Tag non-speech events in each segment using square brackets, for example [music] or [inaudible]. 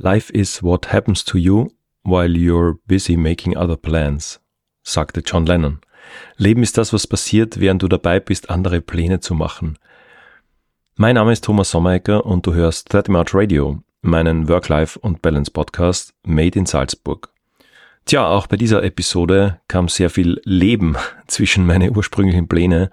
Life is what happens to you while you're busy making other plans, sagte John Lennon. Leben ist das, was passiert, während du dabei bist, andere Pläne zu machen. Mein Name ist Thomas Sommerecker und du hörst 30 March Radio, meinen Work-Life und Balance Podcast Made in Salzburg. Tja, auch bei dieser Episode kam sehr viel Leben [laughs] zwischen meine ursprünglichen Pläne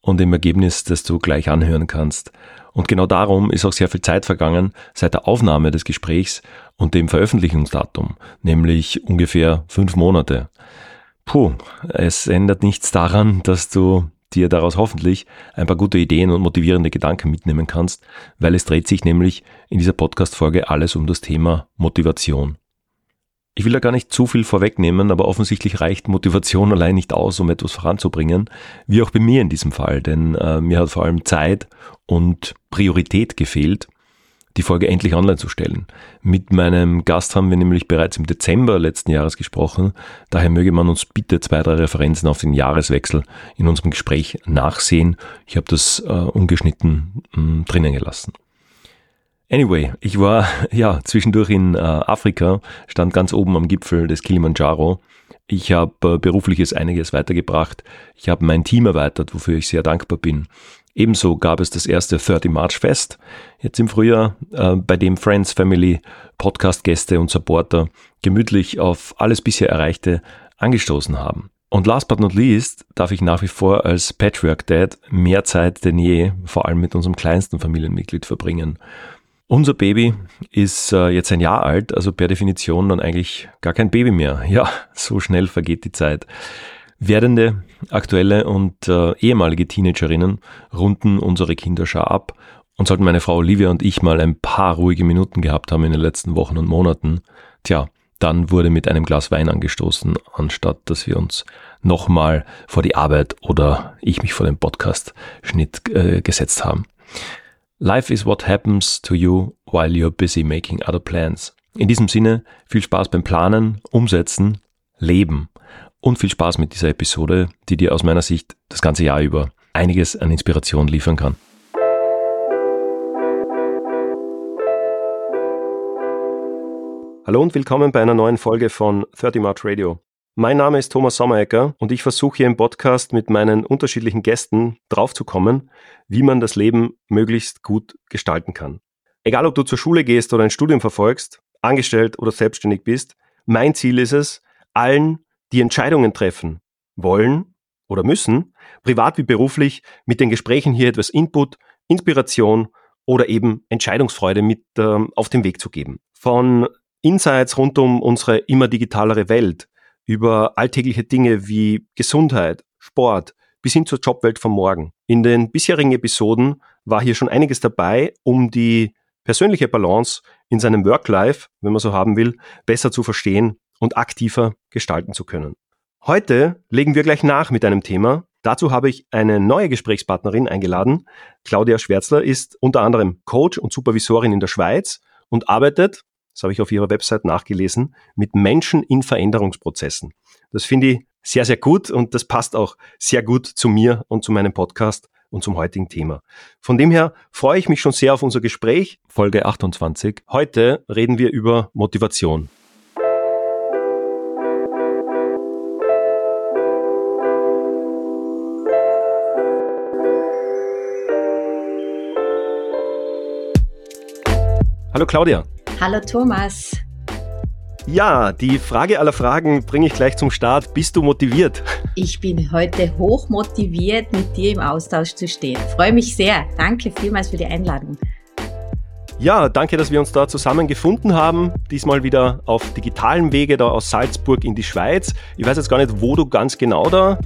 und dem Ergebnis, das du gleich anhören kannst. Und genau darum ist auch sehr viel Zeit vergangen seit der Aufnahme des Gesprächs und dem Veröffentlichungsdatum, nämlich ungefähr fünf Monate. Puh, es ändert nichts daran, dass du dir daraus hoffentlich ein paar gute Ideen und motivierende Gedanken mitnehmen kannst, weil es dreht sich nämlich in dieser Podcast-Folge alles um das Thema Motivation. Ich will da gar nicht zu viel vorwegnehmen, aber offensichtlich reicht Motivation allein nicht aus, um etwas voranzubringen, wie auch bei mir in diesem Fall, denn äh, mir hat vor allem Zeit und Priorität gefehlt, die Folge endlich online zu stellen. Mit meinem Gast haben wir nämlich bereits im Dezember letzten Jahres gesprochen. Daher möge man uns bitte zwei, drei Referenzen auf den Jahreswechsel in unserem Gespräch nachsehen. Ich habe das äh, ungeschnitten mh, hm, drinnen gelassen. Anyway, ich war [laughs] ja zwischendurch in äh, Afrika, stand ganz oben am Gipfel des Kilimanjaro. Ich habe äh, berufliches einiges weitergebracht. Ich habe mein Team erweitert, wofür ich sehr dankbar bin. Ebenso gab es das erste 30 March Fest, jetzt im Frühjahr, äh, bei dem Friends, Family, Podcast-Gäste und Supporter gemütlich auf alles bisher Erreichte angestoßen haben. Und last but not least darf ich nach wie vor als Patriarch Dad mehr Zeit denn je, vor allem mit unserem kleinsten Familienmitglied verbringen. Unser Baby ist äh, jetzt ein Jahr alt, also per Definition dann eigentlich gar kein Baby mehr. [laughs] Ja, so schnell vergeht die Zeit. Werdende, aktuelle und äh, ehemalige Teenagerinnen runden unsere Kinderschar ab und sollten meine Frau Olivia und ich mal ein paar ruhige Minuten gehabt haben in den letzten Wochen und Monaten, tja, dann wurde mit einem Glas Wein angestoßen, anstatt dass wir uns nochmal vor die Arbeit oder ich mich vor den Podcast-Schnitt äh, gesetzt haben. Life is what happens to you while you're busy making other plans. In diesem Sinne, viel Spaß beim Planen, Umsetzen, Leben und viel Spaß mit dieser Episode, die dir aus meiner Sicht das ganze Jahr über einiges an Inspiration liefern kann. Hallo und willkommen bei einer neuen Folge von 30 March Radio. Mein Name ist Thomas Sommerecker und ich versuche hier im Podcast mit meinen unterschiedlichen Gästen draufzukommen, wie man das Leben möglichst gut gestalten kann. Egal ob du zur Schule gehst oder ein Studium verfolgst, angestellt oder selbstständig bist, mein Ziel ist es, allen die Entscheidungen treffen wollen oder müssen, privat wie beruflich, mit den Gesprächen hier etwas Input, Inspiration oder eben Entscheidungsfreude mit äh, auf den Weg zu geben. Von Insights rund um unsere immer digitalere Welt, über alltägliche Dinge wie Gesundheit, Sport bis hin zur Jobwelt von morgen. In den bisherigen Episoden war hier schon einiges dabei, um die persönliche Balance in seinem Work-Life, wenn man so haben will, besser zu verstehen und aktiver gestalten zu können. Heute legen wir gleich nach mit einem Thema. Dazu habe ich eine neue Gesprächspartnerin eingeladen. Claudia Schwärzler ist unter anderem Coach und Supervisorin in der Schweiz und arbeitet, das habe ich auf ihrer Website nachgelesen, mit Menschen in Veränderungsprozessen. Das finde ich sehr, sehr gut und das passt auch sehr gut zu mir und zu meinem Podcast und zum heutigen Thema. Von dem her freue ich mich schon sehr auf unser Gespräch. Folge 28. Heute reden wir über Motivation. Hallo Claudia. Hallo Thomas. Ja, die Frage aller Fragen bringe ich gleich zum Start. Bist du motiviert? Ich bin heute hoch motiviert, mit dir im Austausch zu stehen. Freue mich sehr. Danke vielmals für die Einladung. Ja, danke, dass wir uns da zusammen gefunden haben. Diesmal wieder auf digitalem Wege da aus Salzburg in die Schweiz. Ich weiß jetzt gar nicht, wo du ganz genau da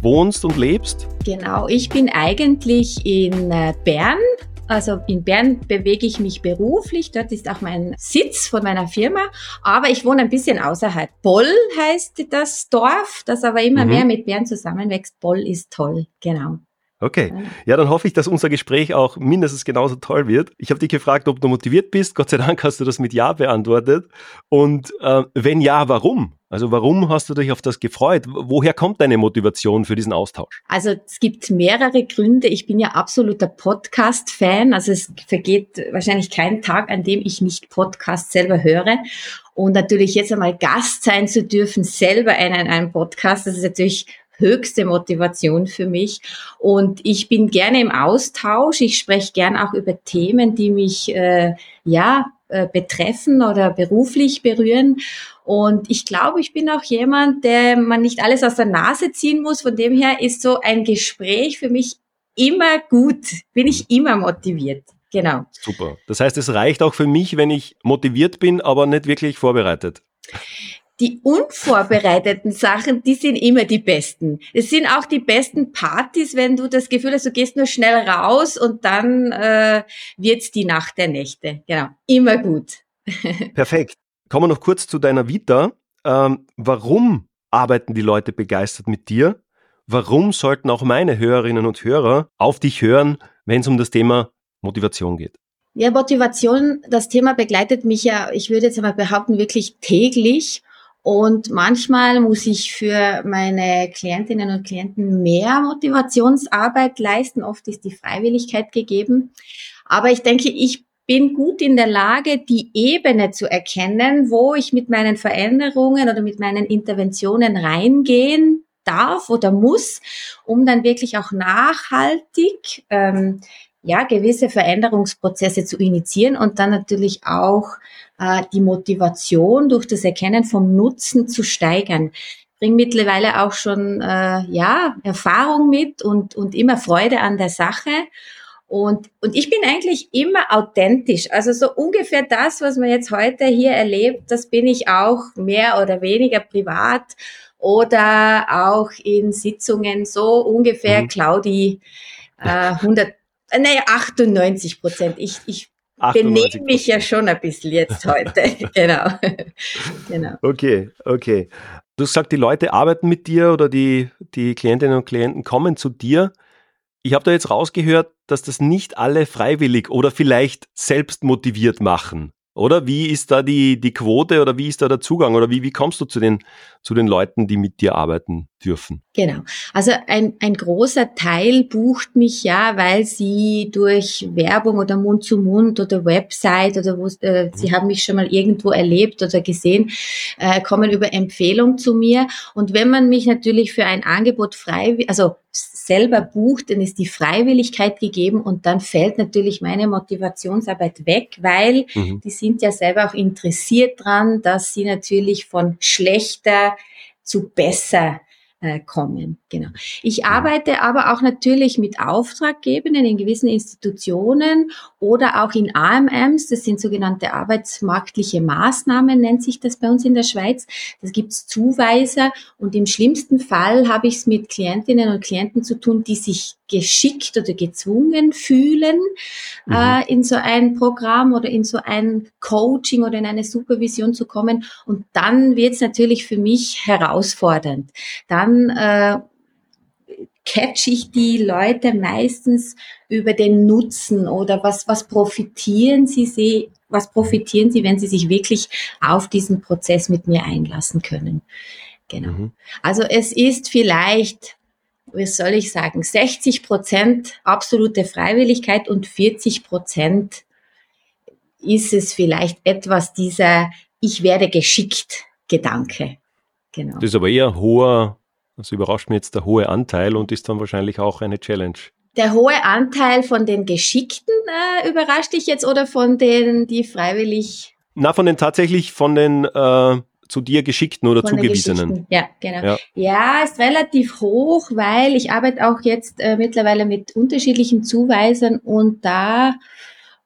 wohnst und lebst. Genau, ich bin eigentlich in äh, Bern also in Bern bewege ich mich beruflich, dort ist auch mein Sitz von meiner Firma, aber ich wohne ein bisschen außerhalb. Boll heißt das Dorf, das aber immer mhm. mehr mit Bern zusammenwächst. Boll ist toll, genau. Okay, ja, dann hoffe ich, dass unser Gespräch auch mindestens genauso toll wird. Ich habe dich gefragt, ob du motiviert bist. Gott sei Dank hast du das mit Ja beantwortet. Und äh, wenn ja, warum? Also warum hast du dich auf das gefreut? Woher kommt deine Motivation für diesen Austausch? Also es gibt mehrere Gründe. Ich bin ja absoluter Podcast-Fan. Also es vergeht wahrscheinlich kein Tag, an dem ich nicht Podcast selber höre. Und natürlich jetzt einmal Gast sein zu dürfen, selber in einem Podcast, das ist natürlich höchste Motivation für mich. Und ich bin gerne im Austausch. Ich spreche gern auch über Themen, die mich äh, ja äh, betreffen oder beruflich berühren. Und ich glaube, ich bin auch jemand, der man nicht alles aus der Nase ziehen muss. Von dem her ist so ein Gespräch für mich immer gut. Bin ich immer motiviert. Genau. Super. Das heißt, es reicht auch für mich, wenn ich motiviert bin, aber nicht wirklich vorbereitet die unvorbereiteten Sachen, die sind immer die besten. Es sind auch die besten Partys, wenn du das Gefühl hast, du gehst nur schnell raus und dann äh, wird's die Nacht der Nächte. Genau, immer gut. [laughs] Perfekt. Kommen wir noch kurz zu deiner Vita. Ähm, warum arbeiten die Leute begeistert mit dir? Warum sollten auch meine Hörerinnen und Hörer auf dich hören, wenn es um das Thema Motivation geht? Ja, Motivation, das Thema begleitet mich ja, ich würde jetzt einmal behaupten, wirklich täglich. Und manchmal muss ich für meine Klientinnen und Klienten mehr Motivationsarbeit leisten. Oft ist die Freiwilligkeit gegeben. Aber ich denke, ich bin gut in der Lage, die Ebene zu erkennen, wo ich mit meinen Veränderungen oder mit meinen Interventionen reingehen darf oder muss, um dann wirklich auch nachhaltig ähm, ja gewisse Veränderungsprozesse zu initiieren und dann natürlich auch äh, die Motivation durch das Erkennen vom Nutzen zu steigern. Ich bringe mittlerweile auch schon äh, ja Erfahrung mit und und immer Freude an der Sache. Und, und ich bin eigentlich immer authentisch. Also so ungefähr das, was man jetzt heute hier erlebt, das bin ich auch mehr oder weniger privat oder auch in Sitzungen so ungefähr, mhm. Claudi, äh, 100, äh, nee, 98 Prozent. Ich, ich benehme mich ja schon ein bisschen jetzt heute. [laughs] [laughs] genau. genau. Okay, okay. Du hast gesagt, die Leute arbeiten mit dir oder die, die Klientinnen und Klienten kommen zu dir. Ich habe da jetzt rausgehört, dass das nicht alle freiwillig oder vielleicht selbst motiviert machen. Oder wie ist da die, die Quote oder wie ist da der Zugang oder wie, wie kommst du zu den, zu den Leuten, die mit dir arbeiten dürfen? Genau. Also ein, ein großer Teil bucht mich ja, weil sie durch Werbung oder Mund zu Mund oder Website oder wo, äh, mhm. sie haben mich schon mal irgendwo erlebt oder gesehen, äh, kommen über Empfehlung zu mir. Und wenn man mich natürlich für ein Angebot frei, also selber bucht, dann ist die Freiwilligkeit gegeben und dann fällt natürlich meine Motivationsarbeit weg, weil mhm. die sind ja selber auch interessiert dran, dass sie natürlich von schlechter zu besser äh, kommen. Genau. Ich arbeite aber auch natürlich mit Auftraggebenden in gewissen Institutionen oder auch in AMMs. Das sind sogenannte arbeitsmarktliche Maßnahmen, nennt sich das bei uns in der Schweiz. Das gibt's Zuweiser und im schlimmsten Fall habe ich es mit Klientinnen und Klienten zu tun, die sich geschickt oder gezwungen fühlen, mhm. äh, in so ein Programm oder in so ein Coaching oder in eine Supervision zu kommen. Und dann wird es natürlich für mich herausfordernd. Dann äh, catch ich die Leute meistens über den Nutzen oder was, was profitieren sie, sie, was profitieren sie, wenn sie sich wirklich auf diesen Prozess mit mir einlassen können. Genau. Mhm. Also es ist vielleicht wie soll ich sagen, 60 Prozent absolute Freiwilligkeit und 40 Prozent ist es vielleicht etwas dieser Ich werde geschickt Gedanke. Genau. Das ist aber eher hoher, das überrascht mich jetzt der hohe Anteil und ist dann wahrscheinlich auch eine Challenge. Der hohe Anteil von den Geschickten äh, überrascht dich jetzt oder von denen, die freiwillig na, von den tatsächlich von den äh, zu dir geschickten oder Von zugewiesenen. Ja, genau. Ja. ja. ist relativ hoch, weil ich arbeite auch jetzt äh, mittlerweile mit unterschiedlichen Zuweisern und da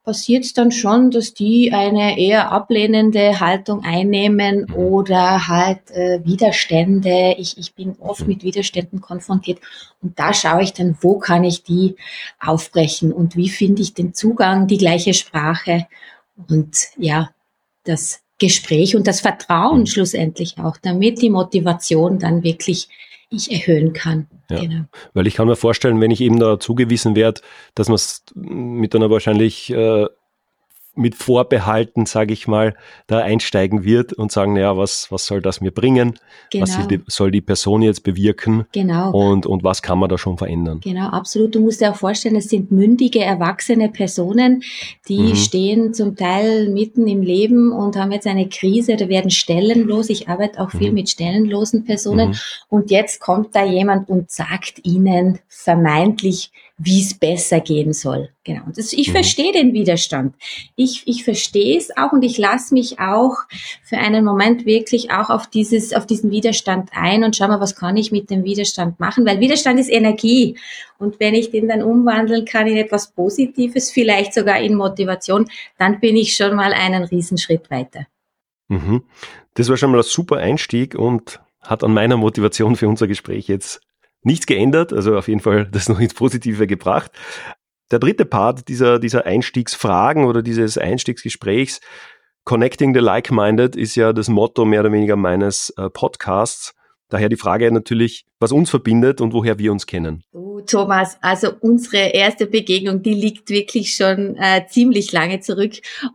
passiert es dann schon, dass die eine eher ablehnende Haltung einnehmen mhm. oder halt äh, Widerstände. Ich, ich bin oft mhm. mit Widerständen konfrontiert und da schaue ich dann, wo kann ich die aufbrechen und wie finde ich den Zugang, die gleiche Sprache und ja, das Gespräch und das Vertrauen mhm. schlussendlich auch, damit die Motivation dann wirklich ich erhöhen kann. Ja, genau. Weil ich kann mir vorstellen, wenn ich eben da zugewiesen werde, dass man es mit einer wahrscheinlich äh, mit Vorbehalten, sage ich mal, da einsteigen wird und sagen, ja, was, was soll das mir bringen? Genau. Was soll die Person jetzt bewirken? Genau. Und, und was kann man da schon verändern? Genau, absolut. Du musst dir auch vorstellen, es sind mündige, erwachsene Personen, die mhm. stehen zum Teil mitten im Leben und haben jetzt eine Krise oder werden stellenlos. Ich arbeite auch viel mhm. mit stellenlosen Personen. Mhm. Und jetzt kommt da jemand und sagt ihnen vermeintlich, wie es besser gehen soll. Genau. Das, ich mhm. verstehe den Widerstand. Ich, ich verstehe es auch und ich lasse mich auch für einen Moment wirklich auch auf dieses, auf diesen Widerstand ein und schau mal, was kann ich mit dem Widerstand machen? Weil Widerstand ist Energie. Und wenn ich den dann umwandeln kann in etwas Positives, vielleicht sogar in Motivation, dann bin ich schon mal einen Riesenschritt weiter. Mhm. Das war schon mal ein super Einstieg und hat an meiner Motivation für unser Gespräch jetzt nichts geändert, also auf jeden Fall das [laughs] noch ins Positive gebracht. Der dritte Part dieser, dieser Einstiegsfragen oder dieses Einstiegsgesprächs, Connecting the Like-Minded, ist ja das Motto mehr oder weniger meines äh, Podcasts. Daher die Frage natürlich, was uns verbindet und woher wir uns kennen. Oh, Thomas, also unsere erste Begegnung, die liegt wirklich schon äh, ziemlich lange zurück.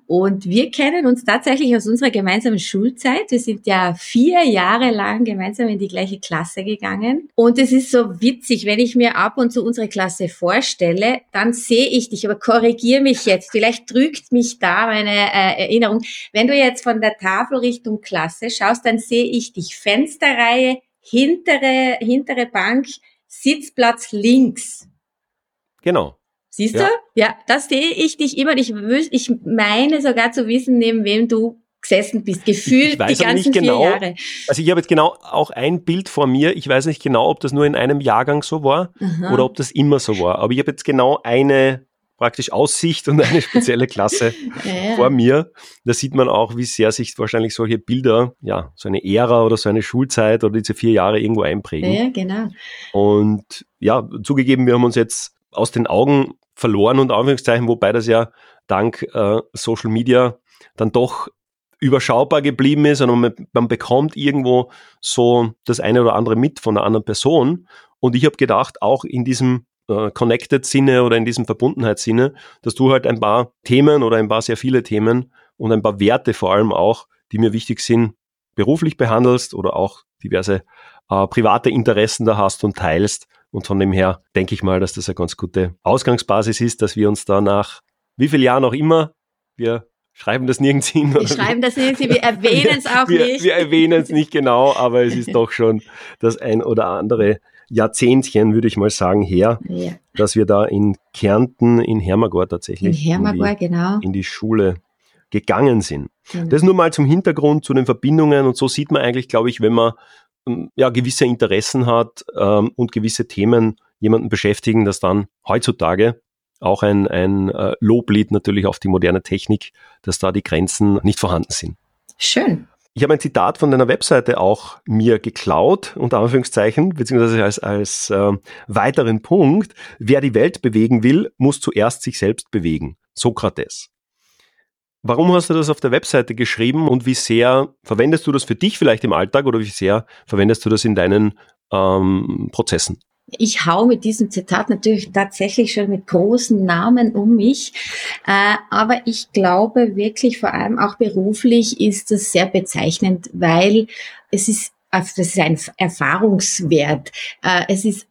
Und wir kennen uns tatsächlich aus unserer gemeinsamen Schulzeit. Wir sind ja vier Jahre lang gemeinsam in die gleiche Klasse gegangen. Und es ist so witzig, wenn ich mir ab und zu unsere Klasse vorstelle, dann sehe ich dich, aber korrigier mich jetzt. Vielleicht drückt mich da meine äh, Erinnerung. Wenn du jetzt von der Tafel Richtung Klasse schaust, dann sehe ich dich Fensterreihe, hintere, hintere Bank, Sitzplatz links. Genau. Siehst ja. du? Ja, da sehe ich dich immer. Ich, ich meine sogar zu wissen, neben wem du gesessen bist, gefühlt ich weiß die ganzen nicht genau, vier Jahre. Also ich habe jetzt genau auch ein Bild vor mir. Ich weiß nicht genau, ob das nur in einem Jahrgang so war Aha. oder ob das immer so war. Aber ich habe jetzt genau eine praktisch Aussicht und eine spezielle Klasse [laughs] ja. vor mir. Da sieht man auch, wie sehr sich wahrscheinlich solche Bilder, ja, so eine Ära oder so eine Schulzeit oder diese vier Jahre irgendwo einprägen. Ja, genau. Und ja, zugegeben, wir haben uns jetzt aus den Augen verloren und Anführungszeichen, wobei das ja dank äh, Social Media dann doch überschaubar geblieben ist und man, man, bekommt irgendwo so das eine oder andere mit von einer anderen Person. Und ich habe gedacht, auch in diesem äh, Connected-Sinne oder in diesem Verbundenheitssinne, dass du halt ein paar Themen oder ein paar sehr viele Themen und ein paar Werte vor allem auch, die mir wichtig sind, beruflich behandelst oder auch diverse äh, private Interessen da hast und teilst. Und von dem her denke ich mal, dass das eine ganz gute Ausgangsbasis ist, dass wir uns da nach wie viel Jahren auch immer, wir schreiben das nirgends hin. Wir schreiben das nirgends hin, wir erwähnen es auch wir, nicht. Wir erwähnen es nicht genau, aber es ist doch schon das ein oder andere Jahrzehntchen, würde ich mal sagen, her, ja. dass wir da in Kärnten, in Hermagor tatsächlich, in, Hermagor, in, die, genau. in die Schule gegangen sind. Genau. Das nur mal zum Hintergrund, zu den Verbindungen und so sieht man eigentlich, glaube ich, wenn man ähm, ja, gewisse Interessen hat ähm, und gewisse Themen jemanden beschäftigen, dass dann heutzutage auch ein, ein äh, Loblied natürlich auf die moderne Technik, dass da die Grenzen nicht vorhanden sind. Schön. Ich habe ein Zitat von deiner Webseite auch mir geklaut, unter Anführungszeichen, beziehungsweise als, als äh, weiteren Punkt. Wer die Welt bewegen will, muss zuerst sich selbst bewegen. Sokrates. Warum hast du das auf der Webseite geschrieben und wie sehr verwendest du das für dich vielleicht im Alltag oder wie sehr verwendest du das in deinen ähm, Prozessen? Ich hau mit diesem Zitat natürlich tatsächlich schon mit großen Namen um mich, äh, aber ich glaube wirklich vor allem auch beruflich ist das sehr bezeichnend, weil es ist, also das ist ein Erfahrungswert. Äh, es ist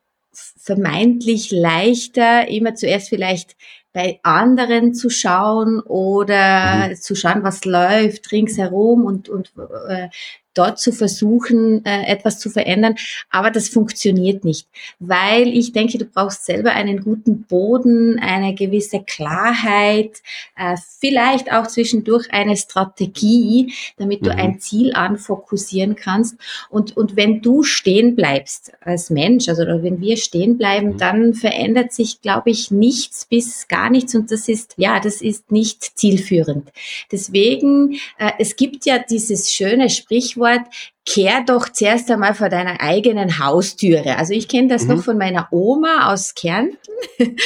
vermeintlich leichter, immer zuerst vielleicht bei anderen zu schauen oder mhm. zu schauen, was läuft ringsherum und, und äh, dort zu versuchen, äh, etwas zu verändern. Aber das funktioniert nicht, weil ich denke, du brauchst selber einen guten Boden, eine gewisse Klarheit, äh, vielleicht auch zwischendurch eine Strategie, damit du mhm. ein Ziel anfokussieren kannst. Und, und wenn du stehen bleibst als Mensch, also wenn wir stehen bleiben, mhm. dann verändert sich, glaube ich, nichts bis gar nichts. Und das ist, ja, das ist nicht zielführend. Deswegen, äh, es gibt ja dieses schöne Sprichwort, Stichwort, kehr doch zuerst einmal vor deiner eigenen Haustüre. Also ich kenne das mhm. noch von meiner Oma aus Kärnten [laughs]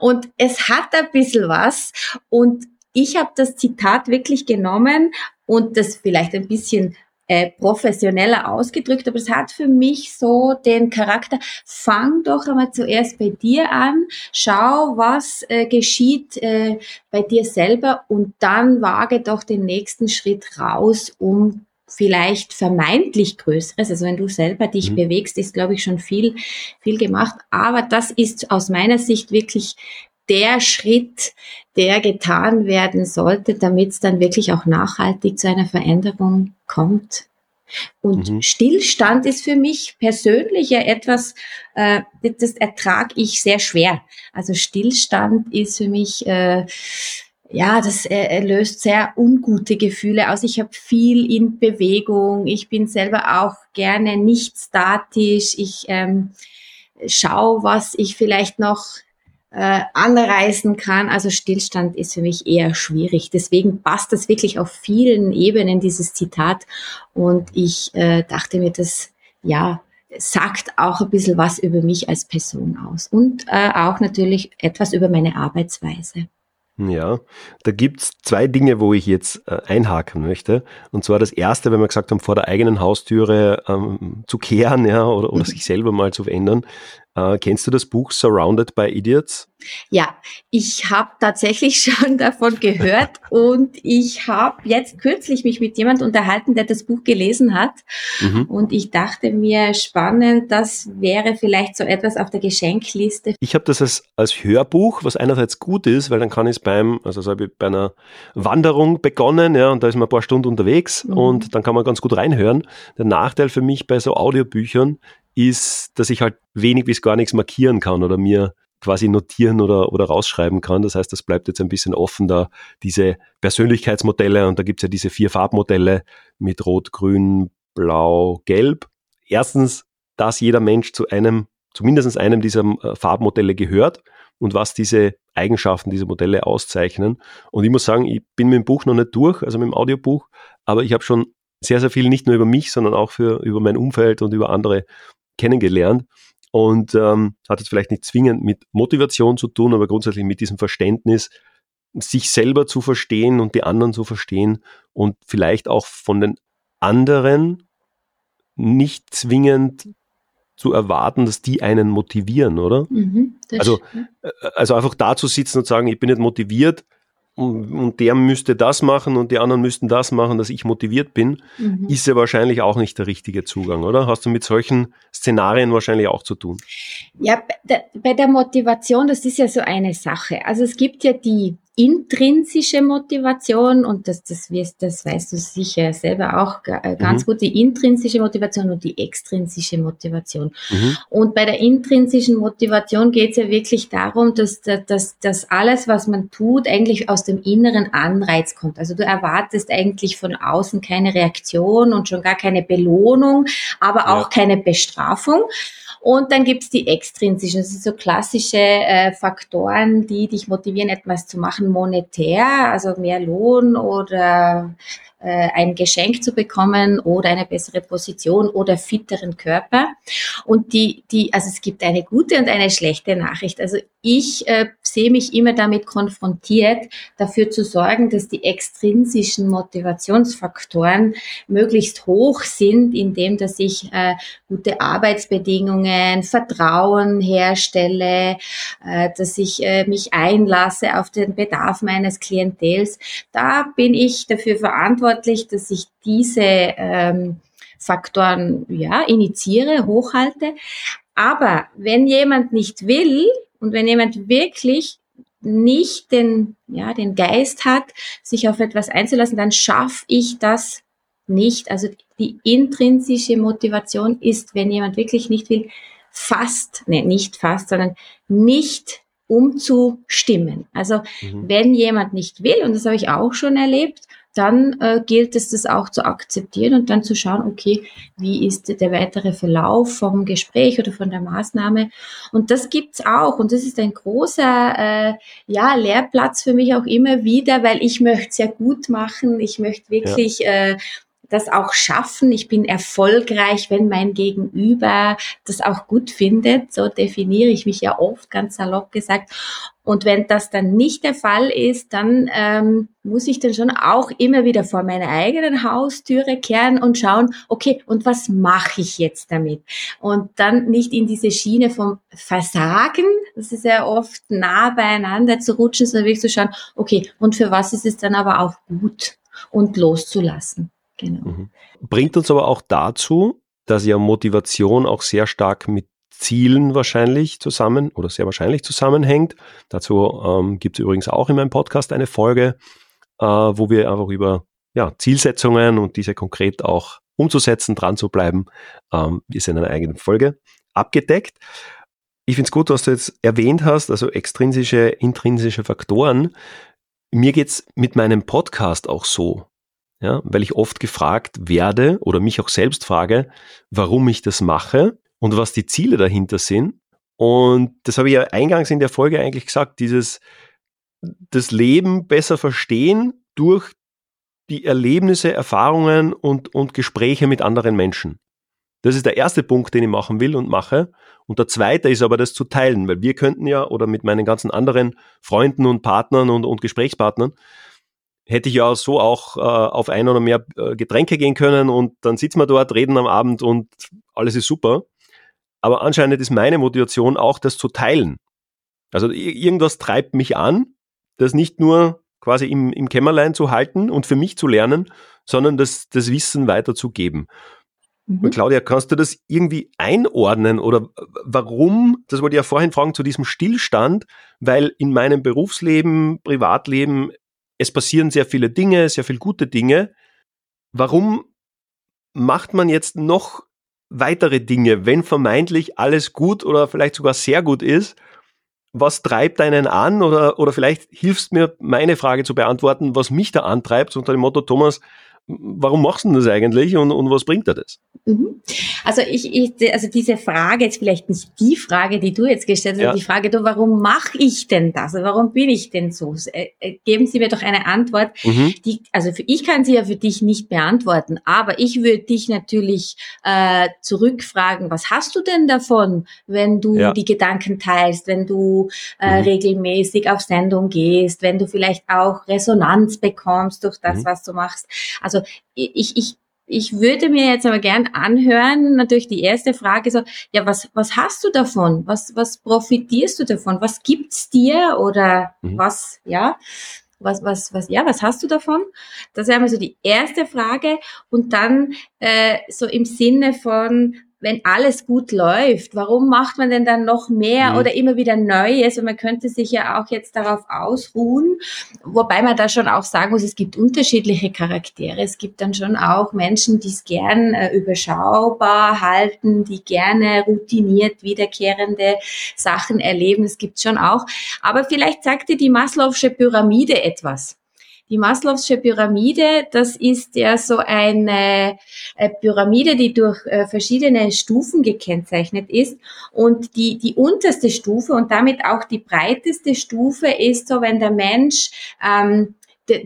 und es hat ein bisschen was und ich habe das Zitat wirklich genommen und das vielleicht ein bisschen äh, professioneller ausgedrückt, aber es hat für mich so den Charakter, fang doch einmal zuerst bei dir an, schau, was äh, geschieht äh, bei dir selber und dann wage doch den nächsten Schritt raus, um vielleicht vermeintlich Größeres, also wenn du selber dich mhm. bewegst, ist, glaube ich, schon viel, viel gemacht. Aber das ist aus meiner Sicht wirklich der Schritt, der getan werden sollte, damit es dann wirklich auch nachhaltig zu einer Veränderung kommt. Und mhm. Stillstand ist für mich persönlich ja etwas, äh, das ertrage ich sehr schwer. Also Stillstand ist für mich, äh, ja, das äh, löst sehr ungute Gefühle aus. Ich habe viel in Bewegung. Ich bin selber auch gerne nicht statisch. Ich ähm, schaue, was ich vielleicht noch äh, anreißen kann. Also Stillstand ist für mich eher schwierig. Deswegen passt das wirklich auf vielen Ebenen, dieses Zitat. Und ich äh, dachte mir, das, ja, sagt auch ein bisschen was über mich als Person aus und äh, auch natürlich etwas über meine Arbeitsweise. Ja, da gibt's zwei Dinge, wo ich jetzt äh, einhaken möchte. Und zwar das erste, wenn wir gesagt haben, vor der eigenen Haustüre ähm, zu kehren ja, oder, oder mhm. sich selber mal zu verändern. Äh, kennst du das Buch Surrounded by Idiots? Ja, ich habe tatsächlich [laughs] schon davon gehört [laughs] und ich habe jetzt kürzlich mich mit jemand unterhalten, der das Buch gelesen hat. Mhm. Und ich dachte mir, spannend, das wäre vielleicht so etwas auf der Geschenkliste. Ich habe das als, als Hörbuch, was einerseits gut ist, weil dann kann ich es beim, also so habe ich bei einer Wanderung begonnen, ja, und da ist man ein paar Stunden unterwegs mhm. und dann kann man ganz gut reinhören. Der Nachteil für mich bei so Audiobüchern ist, dass ich halt wenig bis gar nichts markieren kann oder mir quasi notieren oder, oder rausschreiben kann. Das heißt, das bleibt jetzt ein bisschen offen, da diese Persönlichkeitsmodelle und da gibt's ja diese vier Farbmodelle mit Rot, Grün, Blau, Gelb. Erstens, dass jeder Mensch zu einem, zumindest einem dieser äh, Farbmodelle gehört und was diese Eigenschaften dieser Modelle auszeichnen. Und ich muss sagen, ich bin mit dem Buch noch nicht durch, also mit dem Audiobuch, aber ich habe schon sehr, sehr viel nicht nur über mich, sondern auch für, über mein Umfeld und über andere kennengelernt und ähm, hat jetzt vielleicht nicht zwingend mit Motivation zu tun, aber grundsätzlich mit diesem Verständnis, sich selber zu verstehen und die anderen zu verstehen und vielleicht auch von den anderen nicht zwingend zu erwarten, dass die einen motivieren, oder? Mhm, also, äh, also einfach da zu sitzen und sagen, ich bin nicht motiviert, und, und der müsste das machen und die anderen müssten das machen, dass ich motiviert bin, mhm. ist ja wahrscheinlich auch nicht der richtige Zugang, oder? Hast du mit solchen Szenarien wahrscheinlich auch zu tun? Ja, bei der Motivation, das ist ja so eine Sache. Also es gibt ja die intrinsische Motivation und das, das, wirst, das weißt du sicher selber auch äh, ganz mhm. gut, die intrinsische Motivation und die extrinsische Motivation. Mhm. Und bei der intrinsischen Motivation geht es ja wirklich darum, dass, dass, dass alles, was man tut, eigentlich aus dem inneren Anreiz kommt. Also du erwartest eigentlich von außen keine Reaktion und schon gar keine Belohnung, aber auch ja. keine Bestrafung. Und dann gibt's die extrinsischen, das sind so klassische äh, Faktoren, die dich motivieren, etwas zu machen, monetär, also mehr Lohn oder äh, ein Geschenk zu bekommen oder eine bessere Position oder fitteren Körper. Und die, die, also es gibt eine gute und eine schlechte Nachricht. Also ich äh, sehe mich immer damit konfrontiert, dafür zu sorgen, dass die extrinsischen Motivationsfaktoren möglichst hoch sind, indem dass ich äh, gute Arbeitsbedingungen, Vertrauen herstelle, äh, dass ich äh, mich einlasse auf den Bedarf meines Klientels. Da bin ich dafür verantwortlich, dass ich diese ähm, Faktoren ja, initiiere, hochhalte. Aber wenn jemand nicht will und wenn jemand wirklich nicht den, ja, den Geist hat, sich auf etwas einzulassen, dann schaffe ich das nicht. Also die intrinsische Motivation ist, wenn jemand wirklich nicht will, fast, ne, nicht fast, sondern nicht umzustimmen. Also mhm. wenn jemand nicht will, und das habe ich auch schon erlebt, dann äh, gilt es, das auch zu akzeptieren und dann zu schauen, okay, wie ist der weitere Verlauf vom Gespräch oder von der Maßnahme. Und das gibt's auch. Und das ist ein großer äh, ja, Lehrplatz für mich auch immer wieder, weil ich möchte es ja gut machen. Ich möchte wirklich ja. äh, das auch schaffen. Ich bin erfolgreich, wenn mein Gegenüber das auch gut findet. So definiere ich mich ja oft, ganz salopp gesagt. Und wenn das dann nicht der Fall ist, dann ähm, muss ich dann schon auch immer wieder vor meine eigenen Haustüre kehren und schauen, okay, und was mache ich jetzt damit? Und dann nicht in diese Schiene vom Versagen, das ist ja oft nah beieinander zu rutschen, sondern wirklich zu schauen, okay, und für was ist es dann aber auch gut und loszulassen. Genau. Mhm. Bringt uns aber auch dazu, dass ja Motivation auch sehr stark mit Zielen wahrscheinlich zusammen oder sehr wahrscheinlich zusammenhängt. Dazu ähm, gibt es übrigens auch in meinem Podcast eine Folge, äh, wo wir einfach über ja, Zielsetzungen und diese konkret auch umzusetzen, dran zu bleiben, ähm, ist in einer eigenen Folge abgedeckt. Ich finde es gut, was du jetzt erwähnt hast, also extrinsische, intrinsische Faktoren. Mir geht es mit meinem Podcast auch so, ja, weil ich oft gefragt werde oder mich auch selbst frage, warum ich das mache und was die Ziele dahinter sind. Und das habe ich ja eingangs in der Folge eigentlich gesagt, dieses das Leben besser verstehen durch die Erlebnisse, Erfahrungen und, und Gespräche mit anderen Menschen. Das ist der erste Punkt, den ich machen will und mache. Und der zweite ist aber das zu teilen, weil wir könnten ja, oder mit meinen ganzen anderen Freunden und Partnern und, und Gesprächspartnern, hätte ich ja so auch äh, auf ein oder mehr äh, Getränke gehen können und dann sitzen wir dort, reden am Abend und alles ist super. Aber anscheinend ist meine Motivation auch, das zu teilen. Also irgendwas treibt mich an, das nicht nur quasi im, im Kämmerlein zu halten und für mich zu lernen, sondern das, das Wissen weiterzugeben. Mhm. Claudia, kannst du das irgendwie einordnen oder warum, das wollte ich ja vorhin fragen, zu diesem Stillstand, weil in meinem Berufsleben, Privatleben, es passieren sehr viele Dinge, sehr viele gute Dinge. Warum macht man jetzt noch weitere Dinge, wenn vermeintlich alles gut oder vielleicht sogar sehr gut ist? Was treibt einen an? Oder, oder vielleicht hilfst mir meine Frage zu beantworten, was mich da antreibt, unter dem Motto, Thomas, warum machst du das eigentlich und, und was bringt dir das? Mhm. Also ich, ich, also diese Frage, jetzt vielleicht nicht die Frage, die du jetzt gestellt hast, ja. die Frage, du, warum mache ich denn das? Also warum bin ich denn so? Äh, äh, geben Sie mir doch eine Antwort, mhm. die, also für, ich kann sie ja für dich nicht beantworten, aber ich würde dich natürlich äh, zurückfragen, was hast du denn davon, wenn du ja. die Gedanken teilst, wenn du äh, mhm. regelmäßig auf Sendung gehst, wenn du vielleicht auch Resonanz bekommst durch das, mhm. was du machst. Also ich, ich ich würde mir jetzt aber gern anhören, natürlich die erste Frage so, ja, was, was hast du davon? Was, was profitierst du davon? Was gibt's dir oder mhm. was, ja? Was, was, was, ja, was hast du davon? Das wäre mal so die erste Frage. Und dann äh, so im Sinne von, wenn alles gut läuft, warum macht man denn dann noch mehr mhm. oder immer wieder Neues? Und man könnte sich ja auch jetzt darauf ausruhen, wobei man da schon auch sagen muss, es gibt unterschiedliche Charaktere. Es gibt dann schon auch Menschen, die es gern äh, überschaubar halten, die gerne routiniert wiederkehrende Sachen erleben. Es gibt schon auch. Aber vielleicht sagt dir die Maslow'sche Pyramide etwas. Die Maslow'sche Pyramide, das ist ja so eine äh, Pyramide, die durch äh, verschiedene Stufen gekennzeichnet ist. Und die, die unterste Stufe und damit auch die breiteste Stufe ist so, wenn der Mensch ähm,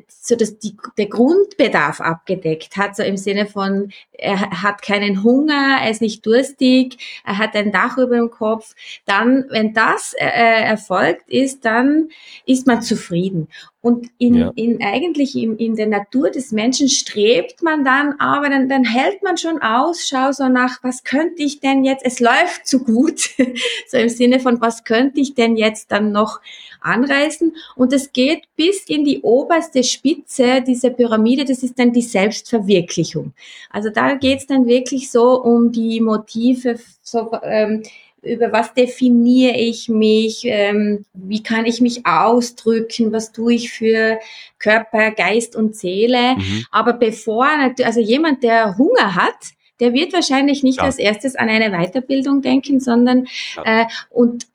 so dass die, der Grundbedarf abgedeckt hat, so im Sinne von, er hat keinen Hunger, er ist nicht durstig, er hat ein Dach über dem Kopf, dann, wenn das äh, äh erfolgt ist, dann ist man zufrieden. Und in, ja. in eigentlich in, in der Natur des Menschen strebt man dann, aber dann, dann hält man schon Ausschau so nach, was könnte ich denn jetzt, es läuft zu gut, [laughs] so im Sinne von, was könnte ich denn jetzt dann noch anreißen? Und es geht bis in die oberste Spitze dieser Pyramide, das ist dann die Selbstverwirklichung. Also da geht es dann wirklich so um die Motive, so, ähm, über was definiere ich mich, ähm, wie kann ich mich ausdrücken, was tue ich für Körper, Geist und Seele. Mhm. Aber bevor, also jemand, der Hunger hat, der wird wahrscheinlich nicht ja. als erstes an eine Weiterbildung denken, sondern ja. äh, und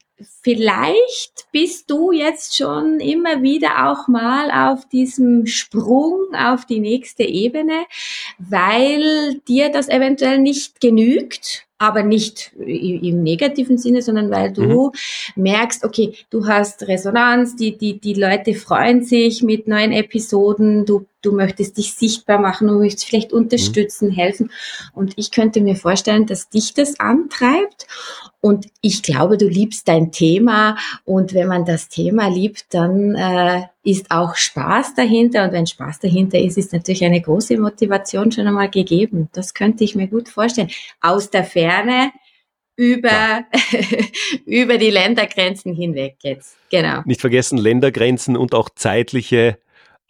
vielleicht bist du jetzt schon immer wieder auch mal auf diesem Sprung auf die nächste Ebene, weil dir das eventuell nicht genügt aber nicht im negativen Sinne, sondern weil du mhm. merkst, okay, du hast Resonanz, die, die, die Leute freuen sich mit neuen Episoden, du du möchtest dich sichtbar machen, du möchtest vielleicht unterstützen, mhm. helfen. Und ich könnte mir vorstellen, dass dich das antreibt. Und ich glaube, du liebst dein Thema. Und wenn man das Thema liebt, dann äh, ist auch Spaß dahinter. Und wenn Spaß dahinter ist, ist natürlich eine große Motivation schon einmal gegeben. Das könnte ich mir gut vorstellen. Aus der Ferne über, ja. [laughs] über die Ländergrenzen hinweg jetzt. Genau. Nicht vergessen, Ländergrenzen und auch zeitliche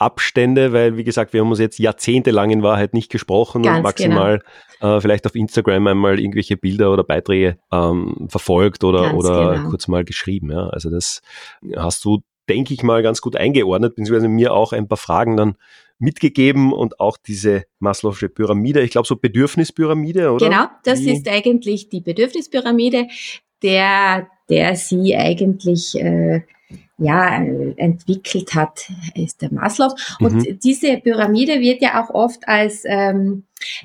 Abstände, weil wie gesagt, wir haben uns jetzt jahrzehntelang in Wahrheit nicht gesprochen Ganz und maximal genau. äh, vielleicht auf Instagram einmal irgendwelche Bilder oder Beiträge ähm, verfolgt oder, oder genau. kurz mal geschrieben. Ja. Also das hast du, denke ich mal, ganz gut eingeordnet, beziehungsweise mir auch ein paar Fragen dann mitgegeben und auch diese Maslow'sche Pyramide, ich glaube so Bedürfnispyramide, oder? Genau, das Wie? ist eigentlich die Bedürfnispyramide, der, der sie eigentlich äh, ja, entwickelt hat, ist der Maslow. Und mhm. diese Pyramide wird ja auch oft als, ähm,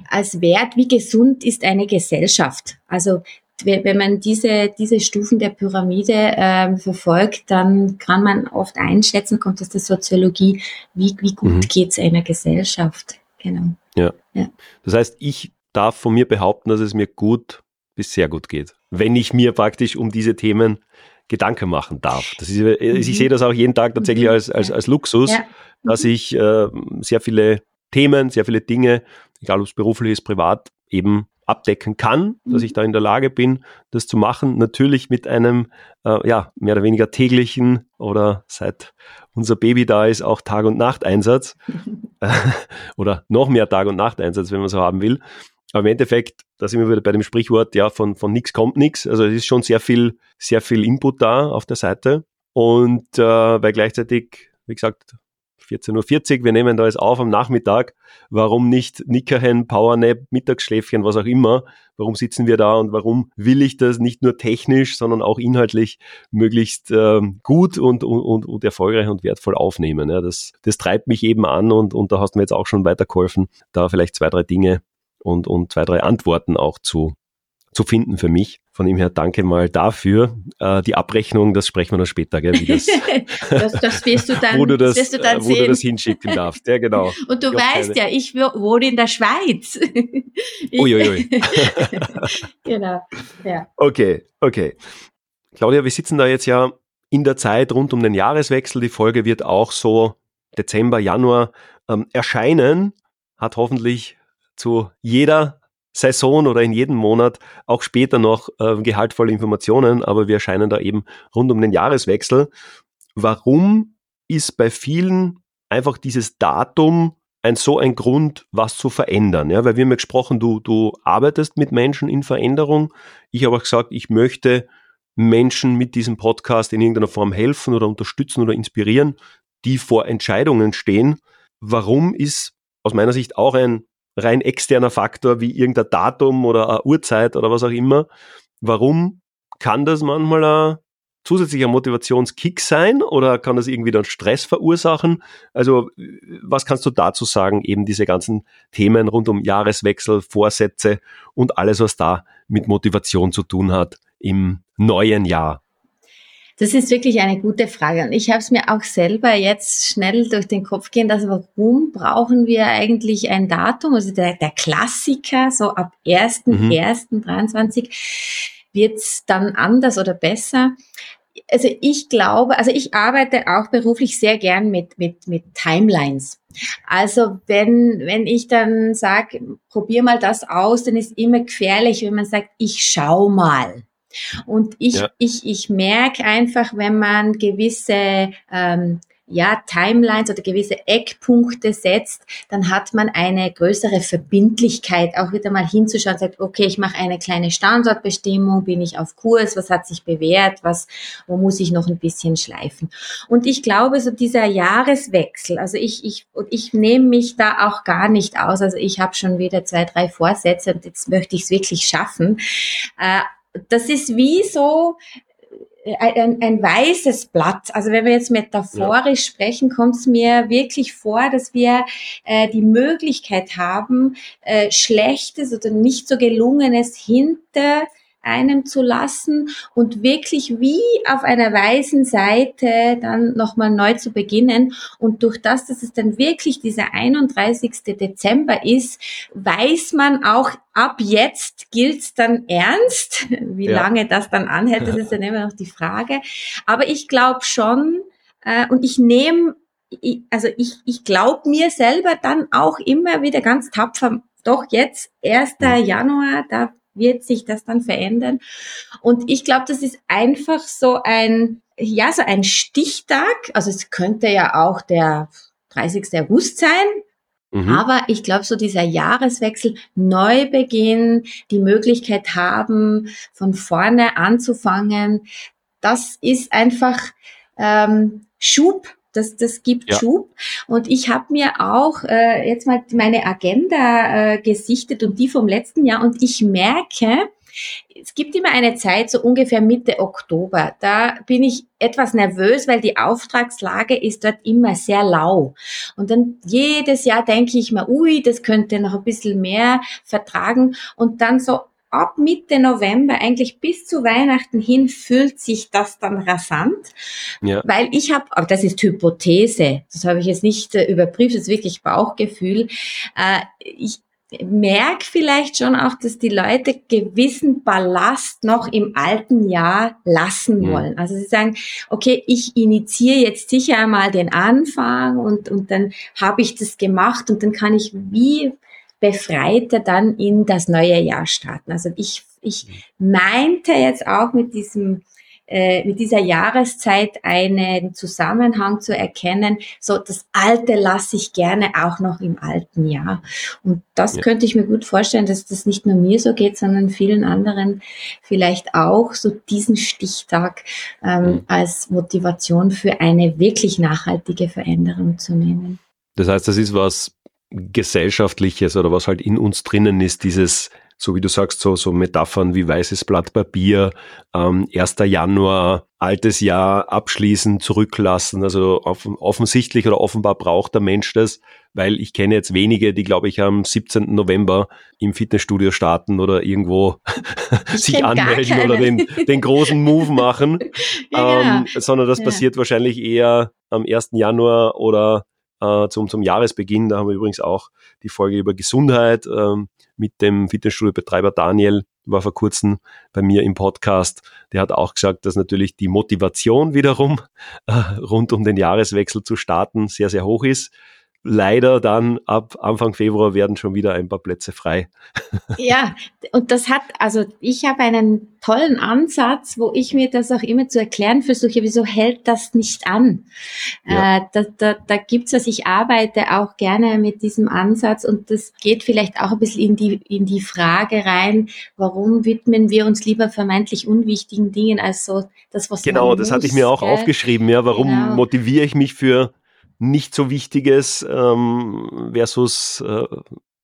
als Wert, wie gesund ist eine Gesellschaft. Also wenn man diese, diese Stufen der Pyramide ähm, verfolgt, dann kann man oft einschätzen, kommt aus der Soziologie, wie, wie gut mhm. geht's einer Gesellschaft. Genau. Ja. ja. Das heißt, ich darf von mir behaupten, dass es mir gut bis sehr gut geht, wenn ich mir praktisch um diese Themen Gedanken machen darf. Das ist, äh, mhm. Ich sehe das auch jeden Tag tatsächlich mhm. als, als, als Luxus, ja. dass mhm. ich äh, sehr viele Themen, sehr viele Dinge, egal ob es beruflich ist, privat, eben abdecken kann, dass ich da in der Lage bin, das zu machen. Natürlich mit einem, äh, ja, mehr oder weniger täglichen oder seit unser Baby da ist, auch Tag- und Nachteinsatz [laughs] [laughs] oder noch mehr Tag- und Nachteinsatz, wenn man so haben will. Aber im Endeffekt, da sind wir wieder bei dem Sprichwort, ja, von, von nichts kommt nichts. Also es ist schon sehr viel, sehr viel Input da auf der Seite. Und äh, weil gleichzeitig, wie gesagt, 14.40 Uhr, wir nehmen da jetzt auf am Nachmittag. Warum nicht Nickerchen, Powernap, Mittagsschläfchen, was auch immer? Warum sitzen wir da und warum will ich das nicht nur technisch, sondern auch inhaltlich möglichst äh, gut und, und, und erfolgreich und wertvoll aufnehmen? Ja, das, das treibt mich eben an und, und da hast du mir jetzt auch schon weitergeholfen, da vielleicht zwei, drei Dinge und, und zwei, drei Antworten auch zu, zu finden für mich. Von ihm her danke mal dafür. Äh, die Abrechnung, das sprechen wir noch später, gell, wie [laughs] das, das, das wirst du [laughs] dann, wo du das, wirst du dann äh, wo sehen. du das hinschicken darfst. Ja, genau. [laughs] Und du weißt keine... ja, ich wohne in der Schweiz. Uiuiui. genau, ja. Okay, okay. Claudia, wir sitzen da jetzt ja in der Zeit rund um den Jahreswechsel. Die Folge wird auch so Dezember, Januar ähm, erscheinen. Hat hoffentlich zu jeder Saison oder in jedem Monat auch später noch äh, gehaltvolle Informationen, aber wir erscheinen da eben rund um den Jahreswechsel. Warum ist bei vielen einfach dieses Datum ein so ein Grund, was zu verändern? Ja, weil wir haben ja gesprochen, du, du arbeitest mit Menschen in Veränderung. Ich habe auch gesagt, ich möchte Menschen mit diesem Podcast in irgendeiner Form helfen oder unterstützen oder inspirieren, die vor Entscheidungen stehen. Warum ist aus meiner Sicht auch ein rein externer Faktor wie irgendein Datum oder eine Uhrzeit oder was auch immer. Warum kann das manchmal ein zusätzlicher Motivationskick sein oder kann das irgendwie dann Stress verursachen? Also was kannst du dazu sagen, eben diese ganzen Themen rund um Jahreswechsel, Vorsätze und alles, was da mit Motivation zu tun hat im neuen Jahr? Das ist wirklich eine gute Frage. Und ich habe es mir auch selber jetzt schnell durch den Kopf gehen lassen, warum brauchen wir eigentlich ein Datum? Also der, der Klassiker, so ab 1.1.23 mhm. wird es dann anders oder besser. Also ich glaube, also ich arbeite auch beruflich sehr gern mit, mit, mit Timelines. Also wenn, wenn ich dann sage, probier mal das aus, dann ist immer gefährlich, wenn man sagt, ich schau mal. Und ich, ja. ich, ich merke einfach, wenn man gewisse ähm, ja, Timelines oder gewisse Eckpunkte setzt, dann hat man eine größere Verbindlichkeit, auch wieder mal hinzuschauen, sagt, okay, ich mache eine kleine Standortbestimmung, bin ich auf Kurs, was hat sich bewährt, was, wo muss ich noch ein bisschen schleifen. Und ich glaube, so dieser Jahreswechsel, also ich, ich, und ich nehme mich da auch gar nicht aus, also ich habe schon wieder zwei, drei Vorsätze und jetzt möchte ich es wirklich schaffen. Das ist wie so äh, ein, ein weißes Blatt. Also wenn wir jetzt metaphorisch ja. sprechen, kommt es mir wirklich vor, dass wir äh, die Möglichkeit haben, äh, Schlechtes oder nicht so gelungenes hinter einem zu lassen und wirklich wie auf einer weißen Seite dann nochmal neu zu beginnen. Und durch das, dass es dann wirklich dieser 31. Dezember ist, weiß man auch, ab jetzt gilt's dann ernst. [laughs] Wie ja. lange das dann anhält, das ist dann immer noch die Frage. Aber ich glaube schon, äh, und ich nehme also ich, ich glaube mir selber dann auch immer wieder ganz tapfer, doch jetzt, 1. Mhm. Januar, da wird sich das dann verändern. Und ich glaube, das ist einfach so ein, ja, so ein Stichtag. Also es könnte ja auch der 30. August sein. Mhm. Aber ich glaube, so dieser Jahreswechsel, Neubeginn, die Möglichkeit haben, von vorne anzufangen, das ist einfach ähm, Schub das, das gibt ja. Schub. Und ich habe mir auch äh, jetzt mal meine Agenda äh, gesichtet und die vom letzten Jahr und ich merke, es gibt immer eine Zeit, so ungefähr Mitte Oktober. Da bin ich etwas nervös, weil die Auftragslage ist dort immer sehr lau. Und dann jedes Jahr denke ich mir, ui, das könnte noch ein bisschen mehr vertragen. Und dann so ab Mitte November, eigentlich bis zu Weihnachten hin, fühlt sich das dann rasant. Ja. Weil ich habe, aber das ist Hypothese, das habe ich jetzt nicht äh, überprüft, das ist wirklich Bauchgefühl. Äh, ich merke vielleicht schon auch, dass die Leute gewissen Ballast noch im alten Jahr lassen mhm. wollen. Also sie sagen, okay, ich initiiere jetzt sicher einmal den Anfang und, und dann habe ich das gemacht und dann kann ich wie Befreiter dann in das neue Jahr starten. Also ich, ich meinte jetzt auch mit diesem äh, mit dieser Jahreszeit einen Zusammenhang zu erkennen, so das Alte lasse ich gerne auch noch im alten Jahr. Und das ja. könnte ich mir gut vorstellen, dass das nicht nur mir so geht, sondern vielen anderen vielleicht auch so diesen Stichtag ähm, mhm. als Motivation für eine wirklich nachhaltige Veränderung zu nehmen. Das heißt, das ist was Gesellschaftliches oder was halt in uns drinnen ist, dieses, so wie du sagst, so, so Metaphern wie weißes Blatt Papier, ähm, 1. Januar, altes Jahr abschließen, zurücklassen. Also offen, offensichtlich oder offenbar braucht der Mensch das, weil ich kenne jetzt wenige, die, glaube ich, am 17. November im Fitnessstudio starten oder irgendwo [laughs] sich anmelden oder den, den großen Move machen, [laughs] ja, ähm, sondern das ja. passiert wahrscheinlich eher am 1. Januar oder äh, zum, zum Jahresbeginn. Da haben wir übrigens auch die Folge über Gesundheit ähm, mit dem Fitnessstudio-Betreiber Daniel, war vor kurzem bei mir im Podcast. Der hat auch gesagt, dass natürlich die Motivation wiederum äh, rund um den Jahreswechsel zu starten sehr, sehr hoch ist leider dann ab Anfang Februar werden schon wieder ein paar Plätze frei. [laughs] Ja, und das hat, also ich habe einen tollen Ansatz, wo ich mir das auch immer zu erklären versuche, wieso hält das nicht an? Ja. Äh, da da, da gibt es was, ich arbeite auch gerne mit diesem Ansatz und das geht vielleicht auch ein bisschen in die, in die Frage rein, warum widmen wir uns lieber vermeintlich unwichtigen Dingen als so das, was Genau, das muss, hatte ich mir auch gell? aufgeschrieben, ja, warum genau. motiviere ich mich für nicht so Wichtiges ähm, versus äh,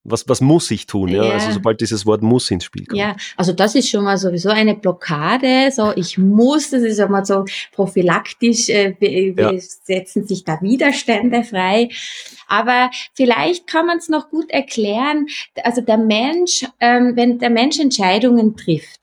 was, was muss ich tun? Ja? ja? Also sobald dieses Wort muss ins Spiel kommt. Ja, also das ist schon mal sowieso eine Blockade. So, ich muss, das ist immer so prophylaktisch, äh, ja. setzen sich da Widerstände frei. Aber vielleicht kann man es noch gut erklären. Also der Mensch, ähm, wenn der Mensch Entscheidungen trifft,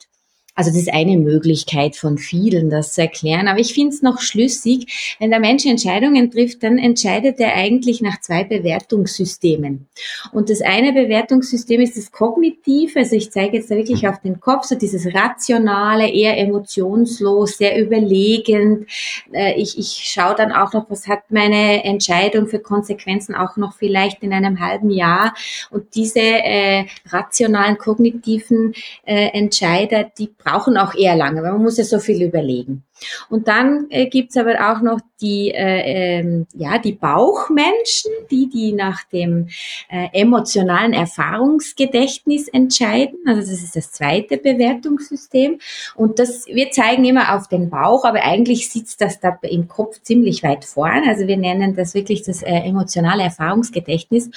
also das ist eine Möglichkeit von vielen, das zu erklären. Aber ich finde es noch schlüssig, wenn der Mensch Entscheidungen trifft, dann entscheidet er eigentlich nach zwei Bewertungssystemen. Und das eine Bewertungssystem ist das kognitive, also ich zeige jetzt da wirklich auf den Kopf, so dieses rationale, eher emotionslos, sehr überlegend. Äh, ich, ich schaue dann auch noch, was hat meine Entscheidung für Konsequenzen auch noch vielleicht in einem halben Jahr. Und diese äh, rationalen, kognitiven äh, Entscheider, die brauchen auch eher lange, weil man muss ja so viel überlegen. Und dann äh, gibt's aber auch noch die, äh, ähm, ja, die Bauchmenschen, die, die nach dem äh, emotionalen Erfahrungsgedächtnis entscheiden. Also das ist das zweite Bewertungssystem. Und das, wir zeigen immer auf den Bauch, aber eigentlich sitzt das da im Kopf ziemlich weit vorn. Also wir nennen das wirklich das äh, emotionale Erfahrungsgedächtnis.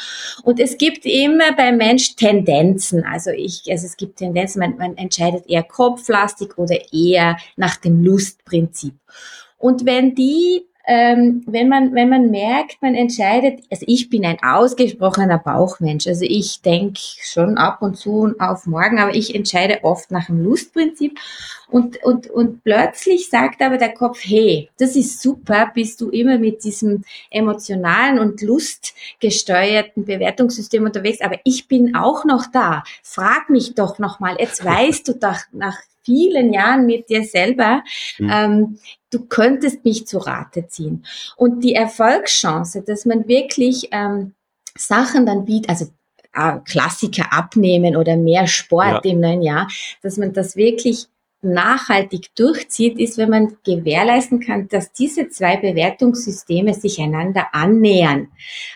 Und es gibt immer beim Mensch Tendenzen. Also ich, also es gibt Tendenzen, man, man entscheidet eher kopflastig oder eher nach dem Lustprinzip. Und wenn die ähm, wenn man wenn man merkt, man entscheidet, also ich bin ein ausgesprochener Bauchmensch, also ich denke schon ab und zu auf morgen, aber ich entscheide oft nach dem Lustprinzip und und und plötzlich sagt aber der Kopf, hey, das ist super, bist du immer mit diesem emotionalen und lustgesteuerten Bewertungssystem unterwegs, aber ich bin auch noch da. Frag mich doch noch mal. Jetzt [laughs] weißt du doch nach vielen Jahren mit dir selber, mhm. ähm, du könntest mich zu Rate ziehen. Und die Erfolgschance, dass man wirklich ähm, Sachen dann bietet, also äh, Klassiker abnehmen oder mehr Sport ja. im neuen Jahr, dass man das wirklich nachhaltig durchzieht, ist, wenn man gewährleisten kann, dass diese zwei Bewertungssysteme sich einander annähern.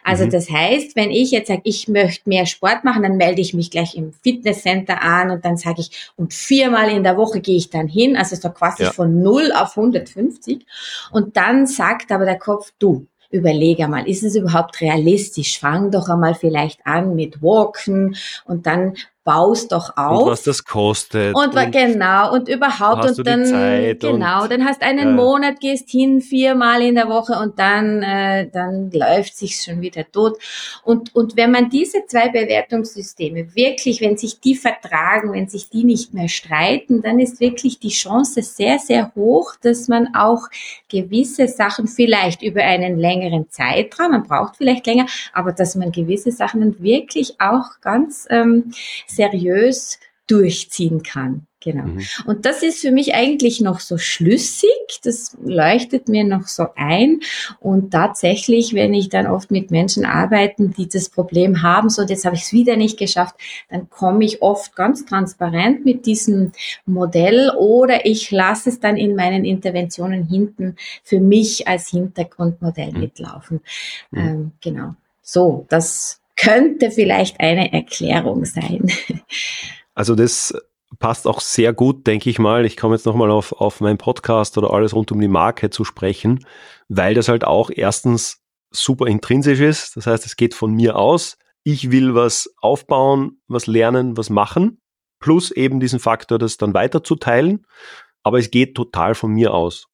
Also mhm. das heißt, wenn ich jetzt sage, ich möchte mehr Sport machen, dann melde ich mich gleich im Fitnesscenter an und dann sage ich, und viermal in der Woche gehe ich dann hin, also so quasi ja. von 0 auf 150. Und dann sagt aber der Kopf, du, überlege einmal, ist es überhaupt realistisch? Fang doch einmal vielleicht an mit Walken und dann baust doch auf. Und was das kostet. Und, und genau, und überhaupt, und dann, genau, und, dann hast einen ja. Monat, gehst hin, viermal in der Woche und dann, äh, dann läuft sich's schon wieder tot. Und, und wenn man diese zwei Bewertungssysteme wirklich, wenn sich die vertragen, wenn sich die nicht mehr streiten, dann ist wirklich die Chance sehr, sehr hoch, dass man auch gewisse Sachen vielleicht über einen längeren Zeitraum, man braucht vielleicht länger, aber dass man gewisse Sachen dann wirklich auch ganz ähm, seriös durchziehen kann. Genau. Mhm. Und das ist für mich eigentlich noch so schlüssig, das leuchtet mir noch so ein. Und tatsächlich, wenn ich dann oft mit Menschen arbeite, die das Problem haben, so jetzt habe ich es wieder nicht geschafft, dann komme ich oft ganz transparent mit diesem Modell oder ich lasse es dann in meinen Interventionen hinten für mich als Hintergrundmodell mhm. mitlaufen. Mhm. Ähm, genau. So, das könnte vielleicht eine Erklärung sein. Also das passt auch sehr gut, denke ich mal. Ich komme jetzt nochmal auf, auf meinen Podcast oder alles rund um die Marke zu sprechen, weil das halt auch erstens super intrinsisch ist. Das heißt, es geht von mir aus. Ich will was aufbauen, was lernen, was machen, plus eben diesen Faktor, das dann weiterzuteilen. Aber es geht total von mir aus.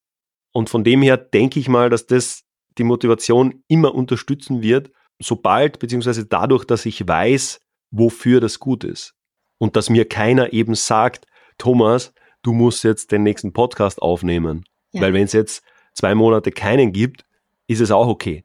Und von dem her denke ich mal, dass das die Motivation immer unterstützen wird, sobald, beziehungsweise dadurch, dass ich weiß, wofür das gut ist. Und dass mir keiner eben sagt, Thomas, du musst jetzt den nächsten Podcast aufnehmen. Ja. Weil wenn es jetzt zwei Monate keinen gibt, ist es auch okay.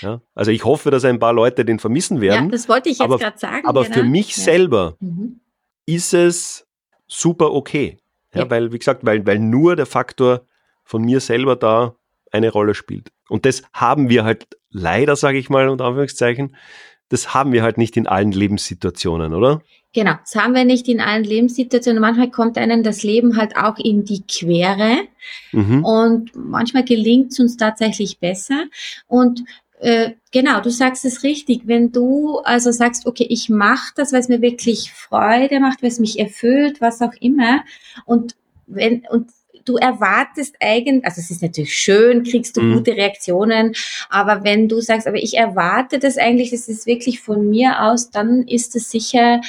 Ja? Also ich hoffe, dass ein paar Leute den vermissen werden. Ja, das wollte ich jetzt gerade sagen. Aber genau. für mich ja. selber mhm. ist es super okay. Ja, ja, Weil, wie gesagt, weil, weil nur der Faktor von mir selber da eine Rolle spielt. Und das haben wir halt leider, sage ich mal, unter Anführungszeichen, das haben wir halt nicht in allen Lebenssituationen, oder? Genau, das haben wir nicht in allen Lebenssituationen. Manchmal kommt einem das Leben halt auch in die Quere mhm. und manchmal gelingt es uns tatsächlich besser. Und äh, genau, du sagst es richtig. Wenn du also sagst, okay, ich mache das, weil es mir wirklich Freude macht, weil es mich erfüllt, was auch immer, und wenn und du erwartest eigentlich, also es ist natürlich schön, kriegst du mhm. gute Reaktionen, aber wenn du sagst, aber ich erwarte das eigentlich, das ist wirklich von mir aus, dann ist es sicher,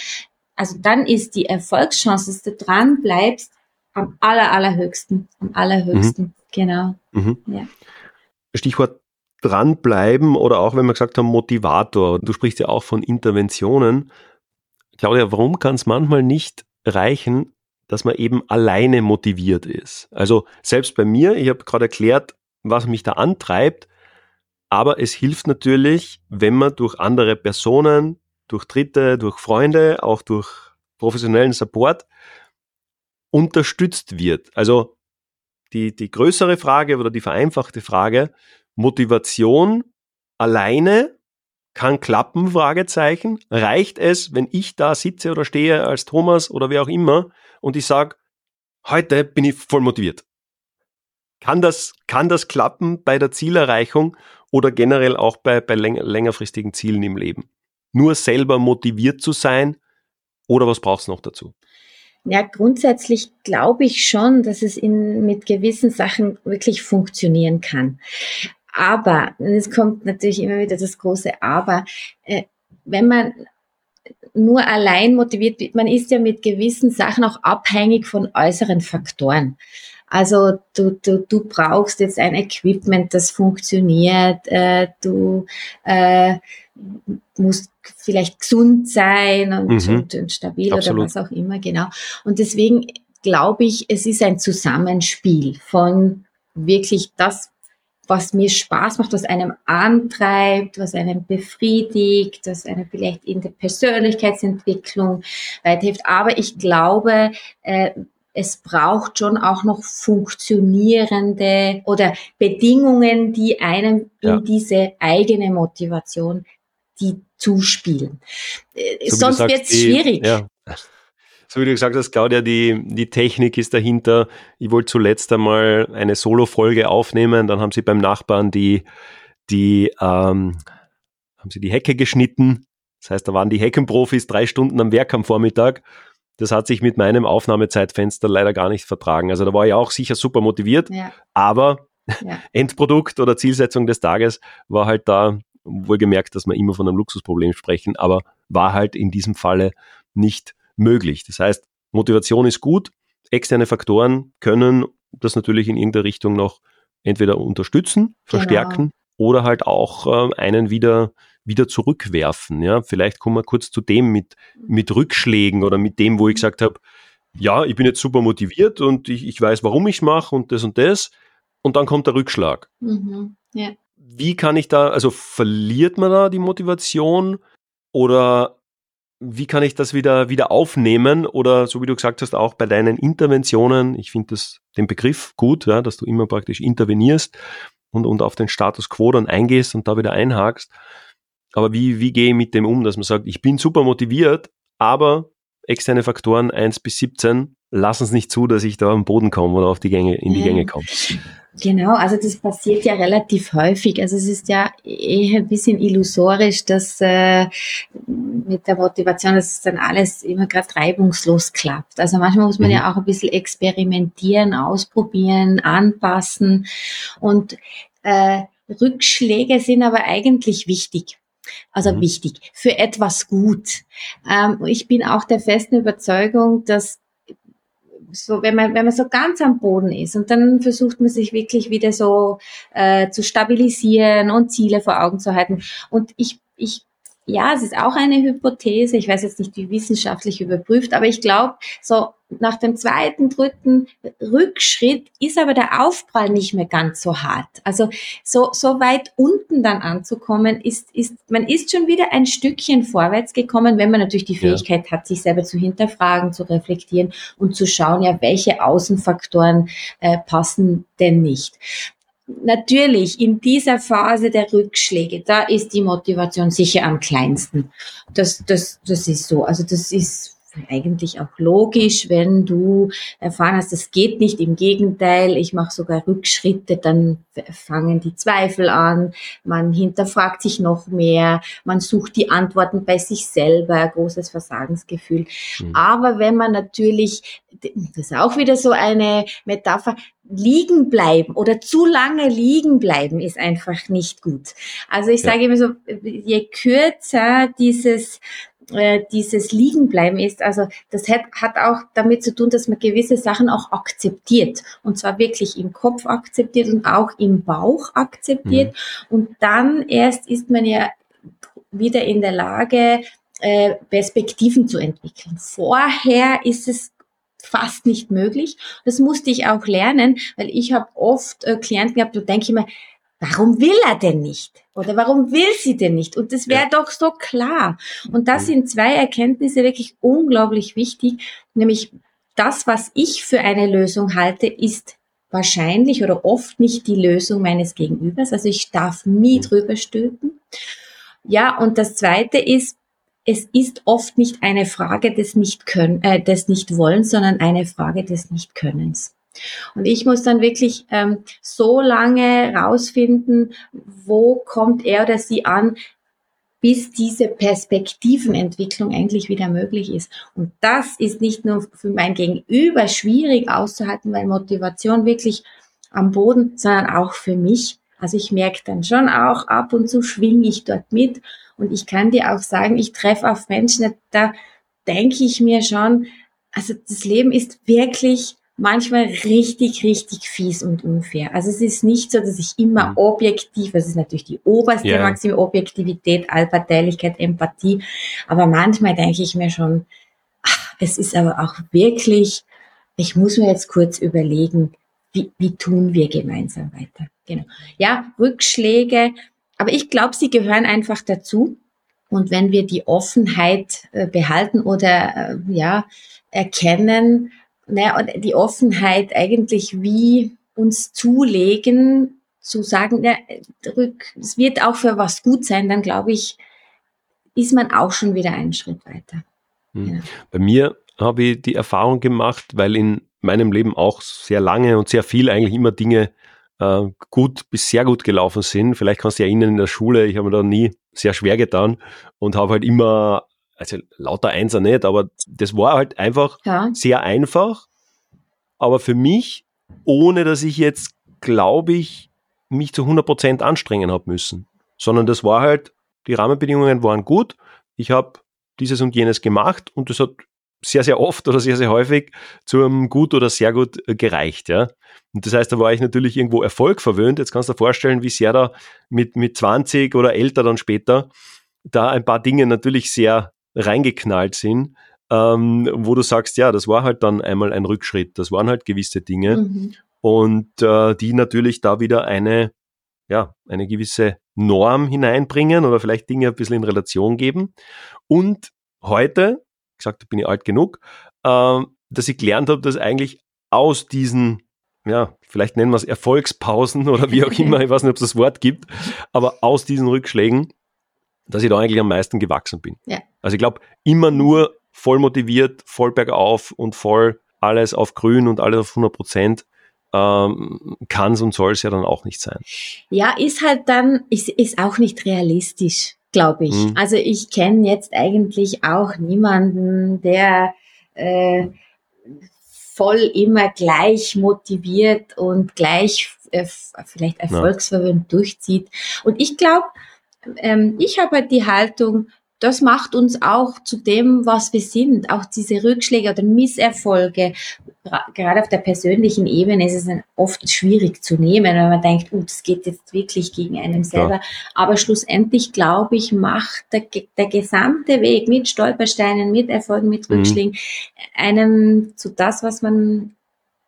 also dann ist die Erfolgschance, dass du dran bleibst, am aller, allerhöchsten, am allerhöchsten, mhm. genau. Mhm. Ja. Stichwort dranbleiben oder auch, wenn wir gesagt haben, Motivator. Du sprichst ja auch von Interventionen. Claudia, warum kann es manchmal nicht reichen, dass man eben alleine motiviert ist. Also selbst bei mir, ich habe gerade erklärt, was mich da antreibt, aber es hilft natürlich, wenn man durch andere Personen, durch Dritte, durch Freunde, auch durch professionellen Support unterstützt wird. Also die, die größere Frage oder die vereinfachte Frage, Motivation alleine kann klappen, Fragezeichen. Reicht es, wenn ich da sitze oder stehe als Thomas oder wer auch immer und ich sage, heute bin ich voll motiviert. Kann das, kann das klappen bei der Zielerreichung oder generell auch bei, bei läng längerfristigen Zielen im Leben? Nur selber motiviert zu sein oder was braucht es noch dazu? Ja, grundsätzlich glaube ich schon, dass es in, mit gewissen Sachen wirklich funktionieren kann. Aber, es kommt natürlich immer wieder das große Aber, äh, wenn man nur allein motiviert, man ist ja mit gewissen Sachen auch abhängig von äußeren Faktoren. Also du, du, du brauchst jetzt ein Equipment, das funktioniert. Äh, du äh, musst vielleicht gesund sein und, mhm. und, und stabil Absolut. oder was auch immer, genau. Und deswegen glaube ich, es ist ein Zusammenspiel von wirklich das, was mir Spaß macht, was einem antreibt, was einem befriedigt, was einem vielleicht in der Persönlichkeitsentwicklung weiterhilft. Aber ich glaube, äh, es braucht schon auch noch funktionierende oder Bedingungen, die einem ja. in diese eigene Motivation die zuspielen. Äh, so Sonst wird es schwierig. Ja so wie du gesagt hast, Claudia, die, die Technik ist dahinter. Ich wollte zuletzt einmal eine Solo-Folge aufnehmen, dann haben sie beim Nachbarn die, die, ähm, haben sie die Hecke geschnitten. Das heißt, da waren die Heckenprofis drei Stunden am Werk am Vormittag. Das hat sich mit meinem Aufnahmezeitfenster leider gar nicht vertragen. Also da war ich auch sicher super motiviert, ja. aber ja. [laughs] Endprodukt oder Zielsetzung des Tages war halt da, wohlgemerkt, dass wir immer von einem Luxusproblem sprechen, aber war halt in diesem Falle nicht möglich. Das heißt, Motivation ist gut, externe Faktoren können das natürlich in irgendeiner Richtung noch entweder unterstützen, verstärken genau. oder halt auch äh, einen wieder wieder zurückwerfen. Ja, vielleicht kommen wir kurz zu dem mit mit Rückschlägen oder mit dem, wo ich gesagt habe, ja, ich bin jetzt super motiviert und ich, ich weiß, warum ich es mache und das und das. Und dann kommt der Rückschlag. Mhm, ja. Wie kann ich da, also verliert man da die Motivation oder wie kann ich das wieder, wieder aufnehmen oder so wie du gesagt hast, auch bei deinen Interventionen, ich finde das den Begriff gut, ja, dass du immer praktisch intervenierst und, und auf den Status quo dann eingehst und da wieder einhakst. Aber wie, wie gehe ich mit dem um, dass man sagt, ich bin super motiviert, aber externe Faktoren 1 bis 17 lassen es nicht zu, dass ich da am Boden komme oder auf die Gänge, in die Gänge komme. Genau, also das passiert ja relativ häufig. Also es ist ja eher ein bisschen illusorisch, dass äh, mit der Motivation, dass dann alles immer gerade reibungslos klappt. Also manchmal muss man mhm. ja auch ein bisschen experimentieren, ausprobieren, anpassen. Und äh, Rückschläge sind aber eigentlich wichtig. Also mhm. wichtig für etwas gut. Ähm, ich bin auch der festen Überzeugung, dass so, wenn man, wenn man so ganz am Boden ist und dann versucht man sich wirklich wieder so äh, zu stabilisieren und Ziele vor Augen zu halten. Und ich, ich ja, es ist auch eine Hypothese. Ich weiß jetzt nicht, wie wissenschaftlich überprüft, aber ich glaube, so nach dem zweiten, dritten Rückschritt ist aber der Aufprall nicht mehr ganz so hart. Also so, so weit unten dann anzukommen, ist, ist, man ist schon wieder ein Stückchen vorwärts gekommen, wenn man natürlich die Fähigkeit ja. hat, sich selber zu hinterfragen, zu reflektieren und zu schauen, ja, welche Außenfaktoren äh, passen denn nicht natürlich in dieser Phase der Rückschläge, da ist die Motivation sicher am kleinsten. Das, das, das ist so. Also das ist eigentlich auch logisch, wenn du erfahren hast, das geht nicht. Im Gegenteil, ich mache sogar Rückschritte, dann fangen die Zweifel an, man hinterfragt sich noch mehr, man sucht die Antworten bei sich selber, großes Versagensgefühl. Mhm. Aber wenn man natürlich, das ist auch wieder so eine Metapher, liegen bleiben oder zu lange liegen bleiben ist einfach nicht gut. Also ich sage immer so, je kürzer dieses äh, dieses Liegenbleiben ist. Also das hat, hat auch damit zu tun, dass man gewisse Sachen auch akzeptiert. Und zwar wirklich im Kopf akzeptiert und auch im Bauch akzeptiert. Mhm. Und dann erst ist man ja wieder in der Lage, äh, Perspektiven zu entwickeln. Vorher ist es fast nicht möglich. Das musste ich auch lernen, weil ich habe oft äh, Klienten gehabt, da denke ich mir, warum will er denn nicht? Oder warum will sie denn nicht? Und das wäre ja. doch so klar. Und das mhm. sind zwei Erkenntnisse wirklich unglaublich wichtig, nämlich das, was ich für eine Lösung halte, ist wahrscheinlich oder oft nicht die Lösung meines Gegenübers. Also ich darf nie mhm. drüber stülpen. Ja, und das zweite ist, es ist oft nicht eine Frage des nicht können, äh, des nicht wollen, sondern eine Frage des nicht Könnens. Und ich muss dann wirklich ähm, so lange rausfinden, wo kommt er oder sie an, bis diese Perspektivenentwicklung eigentlich wieder möglich ist. Und das ist nicht nur für mein Gegenüber schwierig auszuhalten, weil Motivation wirklich am Boden, sondern auch für mich. Also ich merke dann schon auch, ab und zu schwinge ich dort mit. Und ich kann dir auch sagen, ich treffe auf Menschen, da denke ich mir schon, also das Leben ist wirklich manchmal richtig, richtig fies und unfair. Also es ist nicht so, dass ich immer mhm. objektiv, das ist natürlich die oberste yeah. Maxime, Objektivität, Allparteilichkeit, Empathie, aber manchmal denke ich mir schon, ach, es ist aber auch wirklich, ich muss mir jetzt kurz überlegen, wie, wie tun wir gemeinsam weiter. Genau. Ja, Rückschläge, aber ich glaube, sie gehören einfach dazu. Und wenn wir die Offenheit äh, behalten oder äh, ja erkennen, naja, und die Offenheit eigentlich wie uns zulegen, zu sagen, ja, es wird auch für was gut sein, dann glaube ich, ist man auch schon wieder einen Schritt weiter. Hm. Ja. Bei mir habe ich die Erfahrung gemacht, weil in meinem Leben auch sehr lange und sehr viel eigentlich immer Dinge äh, gut bis sehr gut gelaufen sind. Vielleicht kannst du dich erinnern in der Schule, ich habe mir da nie sehr schwer getan und habe halt immer also lauter Einser nicht, aber das war halt einfach ja. sehr einfach. Aber für mich, ohne dass ich jetzt, glaube ich, mich zu 100 Prozent anstrengen habe müssen. Sondern das war halt, die Rahmenbedingungen waren gut. Ich habe dieses und jenes gemacht und das hat sehr, sehr oft oder sehr, sehr häufig zu einem gut oder sehr gut äh, gereicht. Ja. Und das heißt, da war ich natürlich irgendwo Erfolg verwöhnt. Jetzt kannst du dir vorstellen, wie sehr da mit, mit 20 oder älter dann später da ein paar Dinge natürlich sehr reingeknallt sind, ähm, wo du sagst, ja, das war halt dann einmal ein Rückschritt, das waren halt gewisse Dinge mhm. und äh, die natürlich da wieder eine, ja, eine gewisse Norm hineinbringen oder vielleicht Dinge ein bisschen in Relation geben. Und heute, gesagt, bin ich alt genug, äh, dass ich gelernt habe, dass eigentlich aus diesen ja, vielleicht nennen wir es Erfolgspausen [laughs] oder wie auch immer, ich weiß nicht, ob es das Wort gibt, aber aus diesen Rückschlägen dass ich da eigentlich am meisten gewachsen bin. Ja. Also ich glaube, immer nur voll motiviert, voll bergauf und voll alles auf grün und alles auf 100 Prozent ähm, kann es und soll es ja dann auch nicht sein. Ja, ist halt dann, ist, ist auch nicht realistisch, glaube ich. Mhm. Also ich kenne jetzt eigentlich auch niemanden, der äh, voll immer gleich motiviert und gleich äh, vielleicht erfolgsverwöhnt ja. durchzieht. Und ich glaube, ähm, ich habe halt die Haltung, das macht uns auch zu dem, was wir sind. Auch diese Rückschläge oder Misserfolge, gerade auf der persönlichen Ebene ist es oft schwierig zu nehmen, wenn man denkt, oh, das geht jetzt wirklich gegen einen selber. Ja. Aber schlussendlich, glaube ich, macht der, der gesamte Weg mit Stolpersteinen, mit Erfolgen, mit mhm. Rückschlägen mhm. einem zu das, was man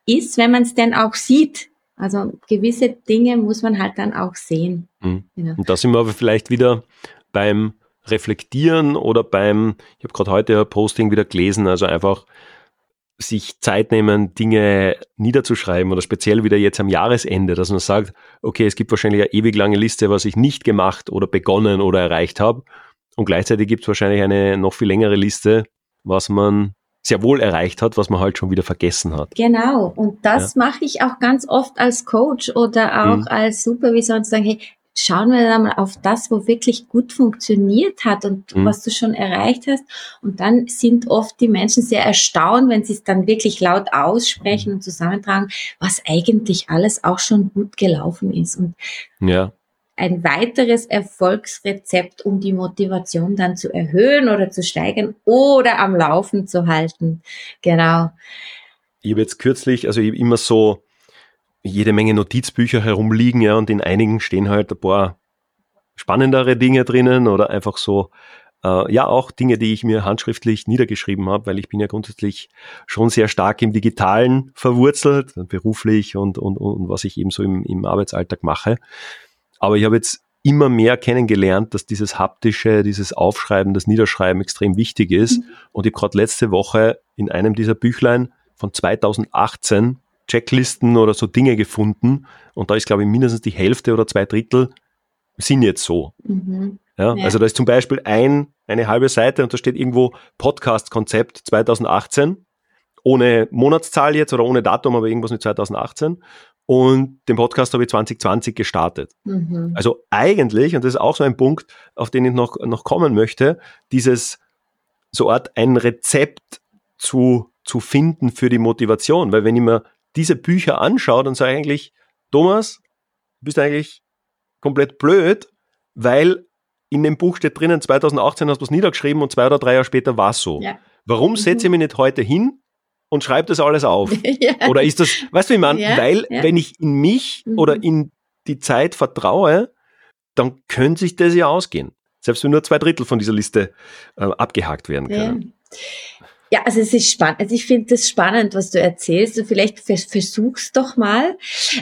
ist, wenn man es denn auch sieht. Also gewisse Dinge muss man halt dann auch sehen. Mhm. Genau. Und da sind wir aber vielleicht wieder beim Reflektieren oder beim, ich habe gerade heute ein Posting wieder gelesen, also einfach sich Zeit nehmen, Dinge niederzuschreiben oder speziell wieder jetzt am Jahresende, dass man sagt, okay, es gibt wahrscheinlich eine ewig lange Liste, was ich nicht gemacht oder begonnen oder erreicht habe. Und gleichzeitig gibt es wahrscheinlich eine noch viel längere Liste, was man sehr wohl erreicht hat, was man halt schon wieder vergessen hat. Genau. Und das ja. mache ich auch ganz oft als Coach oder auch mhm. als Supervisor und sagen, hey, schauen wir da mal auf das, wo wirklich gut funktioniert hat und mhm. was du schon erreicht hast. Und dann sind oft die Menschen sehr erstaunt, wenn sie es dann wirklich laut aussprechen mhm. und zusammentragen, was eigentlich alles auch schon gut gelaufen ist. Und ja ein weiteres Erfolgsrezept, um die Motivation dann zu erhöhen oder zu steigern oder am Laufen zu halten. Genau. Ich habe jetzt kürzlich, also ich habe immer so jede Menge Notizbücher herumliegen, ja, und in einigen stehen halt ein paar spannendere Dinge drinnen oder einfach so, äh, ja, auch Dinge, die ich mir handschriftlich niedergeschrieben habe, weil ich bin ja grundsätzlich schon sehr stark im Digitalen verwurzelt, beruflich und, und, und was ich eben so im, im Arbeitsalltag mache. Aber ich habe jetzt immer mehr kennengelernt, dass dieses haptische, dieses Aufschreiben, das Niederschreiben extrem wichtig ist. Mhm. Und ich habe gerade letzte Woche in einem dieser Büchlein von 2018 Checklisten oder so Dinge gefunden. Und da ist, glaube ich, mindestens die Hälfte oder zwei Drittel sind jetzt so. Mhm. Ja, ja. Also da ist zum Beispiel ein, eine halbe Seite und da steht irgendwo Podcast-Konzept 2018 ohne Monatszahl jetzt oder ohne Datum, aber irgendwas mit 2018 und den Podcast habe ich 2020 gestartet. Mhm. Also eigentlich, und das ist auch so ein Punkt, auf den ich noch, noch kommen möchte, dieses so Art ein Rezept zu, zu finden für die Motivation. Weil wenn ich mir diese Bücher anschaue, dann sage ich eigentlich, Thomas, du bist eigentlich komplett blöd, weil in dem Buch steht drinnen, 2018 hast du was niedergeschrieben und zwei oder drei Jahre später war es so. Ja. Warum setze ich mhm. mich nicht heute hin und schreibe das alles auf? [laughs] ja. Oder ist das, weißt du, wie man, ja, weil ja. wenn ich in mich mhm. oder in die Zeit vertraue, dann könnte sich das ja ausgehen. Selbst wenn nur zwei Drittel von dieser Liste äh, abgehakt werden können. Ja, also es ist spannend. Also ich finde das spannend, was du erzählst. Und vielleicht vers versuch's doch mal.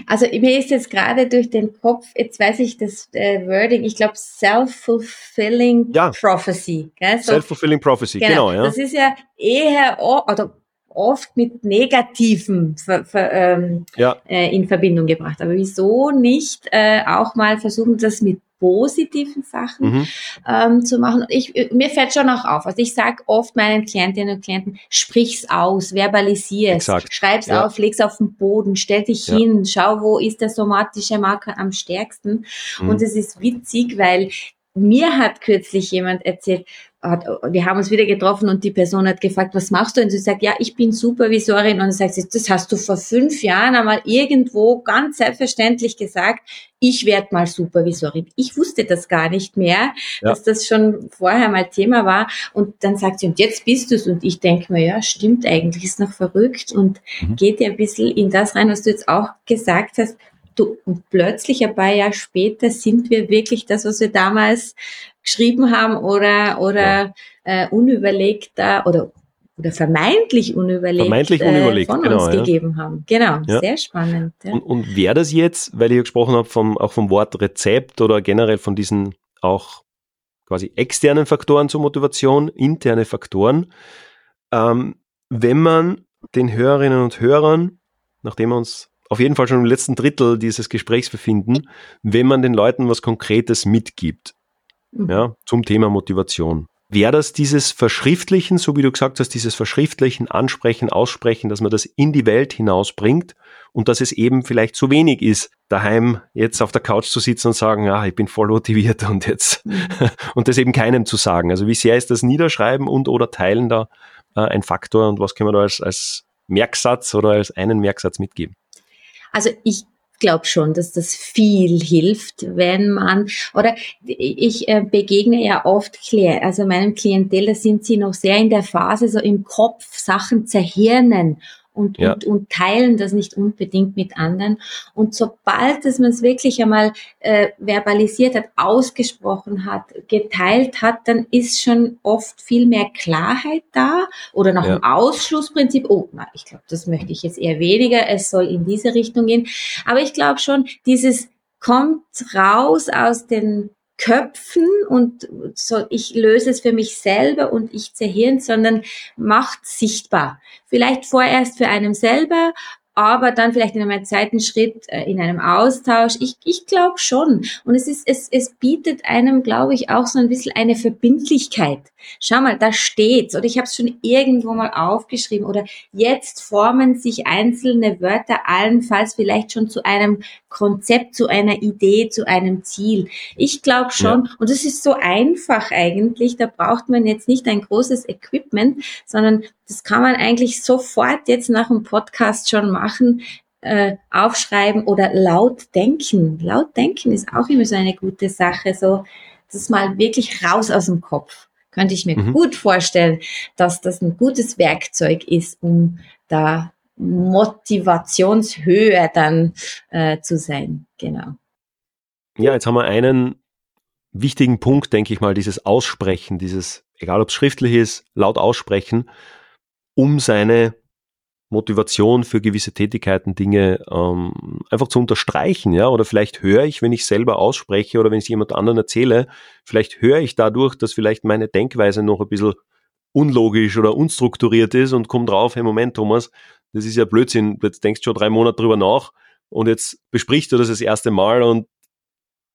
Also mir ist jetzt gerade durch den Kopf, jetzt weiß ich das äh, Wording, ich glaube self-fulfilling ja. prophecy. So, self-fulfilling prophecy, genau, genau, ja. Das ist ja eher, oder oft mit Negativen ver, ver, ähm, ja. äh, in Verbindung gebracht. Aber wieso nicht äh, auch mal versuchen, das mit positiven Sachen mhm. ähm, zu machen. Ich, mir fällt schon auch auf. Also ich sage oft meinen Klientinnen und Klienten, sprich's aus, verbalisier es, schreib's ja. auf, leg's auf den Boden, stell dich ja. hin, schau, wo ist der somatische Marker am stärksten. Mhm. Und es ist witzig, weil mir hat kürzlich jemand erzählt, hat, wir haben uns wieder getroffen und die Person hat gefragt, was machst du? Und sie sagt, ja, ich bin Supervisorin. Und sagt sie, das hast du vor fünf Jahren einmal irgendwo ganz selbstverständlich gesagt, ich werde mal Supervisorin. Ich wusste das gar nicht mehr, ja. dass das schon vorher mal Thema war. Und dann sagt sie, und jetzt bist du es. Und ich denke mir, ja, stimmt eigentlich, ist noch verrückt und mhm. geht ja ein bisschen in das rein, was du jetzt auch gesagt hast. Du, und plötzlich ein paar Jahre später sind wir wirklich das, was wir damals geschrieben haben oder, oder ja. äh, unüberlegter oder oder vermeintlich unüberlegt, vermeintlich unüberlegt äh, von genau, uns ja. gegeben haben. Genau, ja. sehr spannend. Ja. Und, und wäre das jetzt, weil ich gesprochen habe vom, auch vom Wort Rezept oder generell von diesen auch quasi externen Faktoren zur Motivation, interne Faktoren, ähm, wenn man den Hörerinnen und Hörern, nachdem wir uns auf jeden Fall schon im letzten Drittel dieses Gesprächs befinden, wenn man den Leuten was Konkretes mitgibt, mhm. ja, zum Thema Motivation. Wäre das dieses Verschriftlichen, so wie du gesagt hast, dieses Verschriftlichen, Ansprechen, Aussprechen, dass man das in die Welt hinausbringt und dass es eben vielleicht zu wenig ist, daheim jetzt auf der Couch zu sitzen und sagen, ja, ich bin voll motiviert und jetzt, mhm. [laughs] und das eben keinem zu sagen. Also wie sehr ist das Niederschreiben und oder Teilen da äh, ein Faktor und was können wir da als, als Merksatz oder als einen Merksatz mitgeben? Also ich glaube schon, dass das viel hilft, wenn man, oder ich äh, begegne ja oft, also meinem Klientel, da sind sie noch sehr in der Phase, so im Kopf Sachen zerhirnen und, ja. und, und teilen das nicht unbedingt mit anderen. Und sobald dass man es wirklich einmal äh, verbalisiert hat, ausgesprochen hat, geteilt hat, dann ist schon oft viel mehr Klarheit da oder nach ja. dem Ausschlussprinzip, oh, na, ich glaube, das möchte ich jetzt eher weniger, es soll in diese Richtung gehen. Aber ich glaube schon, dieses kommt raus aus den Köpfen und so, ich löse es für mich selber und ich zerhirn, sondern macht sichtbar. Vielleicht vorerst für einen selber, aber dann vielleicht in einem zweiten Schritt äh, in einem Austausch. Ich, ich glaube schon. Und es ist, es, es bietet einem, glaube ich, auch so ein bisschen eine Verbindlichkeit. Schau mal, da steht's. Oder ich habe es schon irgendwo mal aufgeschrieben. Oder jetzt formen sich einzelne Wörter allenfalls vielleicht schon zu einem Konzept, zu einer Idee, zu einem Ziel. Ich glaube schon. Ja. Und es ist so einfach eigentlich. Da braucht man jetzt nicht ein großes Equipment, sondern das kann man eigentlich sofort jetzt nach dem Podcast schon machen, äh, aufschreiben oder laut denken. Laut denken ist auch immer so eine gute Sache, so das mal wirklich raus aus dem Kopf. Könnte ich mir mhm. gut vorstellen, dass das ein gutes Werkzeug ist, um da Motivationshöhe dann äh, zu sein. Genau. Ja, jetzt haben wir einen wichtigen Punkt, denke ich mal, dieses Aussprechen, dieses, egal ob es schriftlich ist, laut aussprechen um seine Motivation für gewisse Tätigkeiten, Dinge ähm, einfach zu unterstreichen, ja, oder vielleicht höre ich, wenn ich selber ausspreche oder wenn ich jemand anderen erzähle, vielleicht höre ich dadurch, dass vielleicht meine Denkweise noch ein bisschen unlogisch oder unstrukturiert ist und komme drauf, hey Moment, Thomas, das ist ja Blödsinn, jetzt denkst du schon drei Monate drüber nach und jetzt besprichst du das das erste Mal und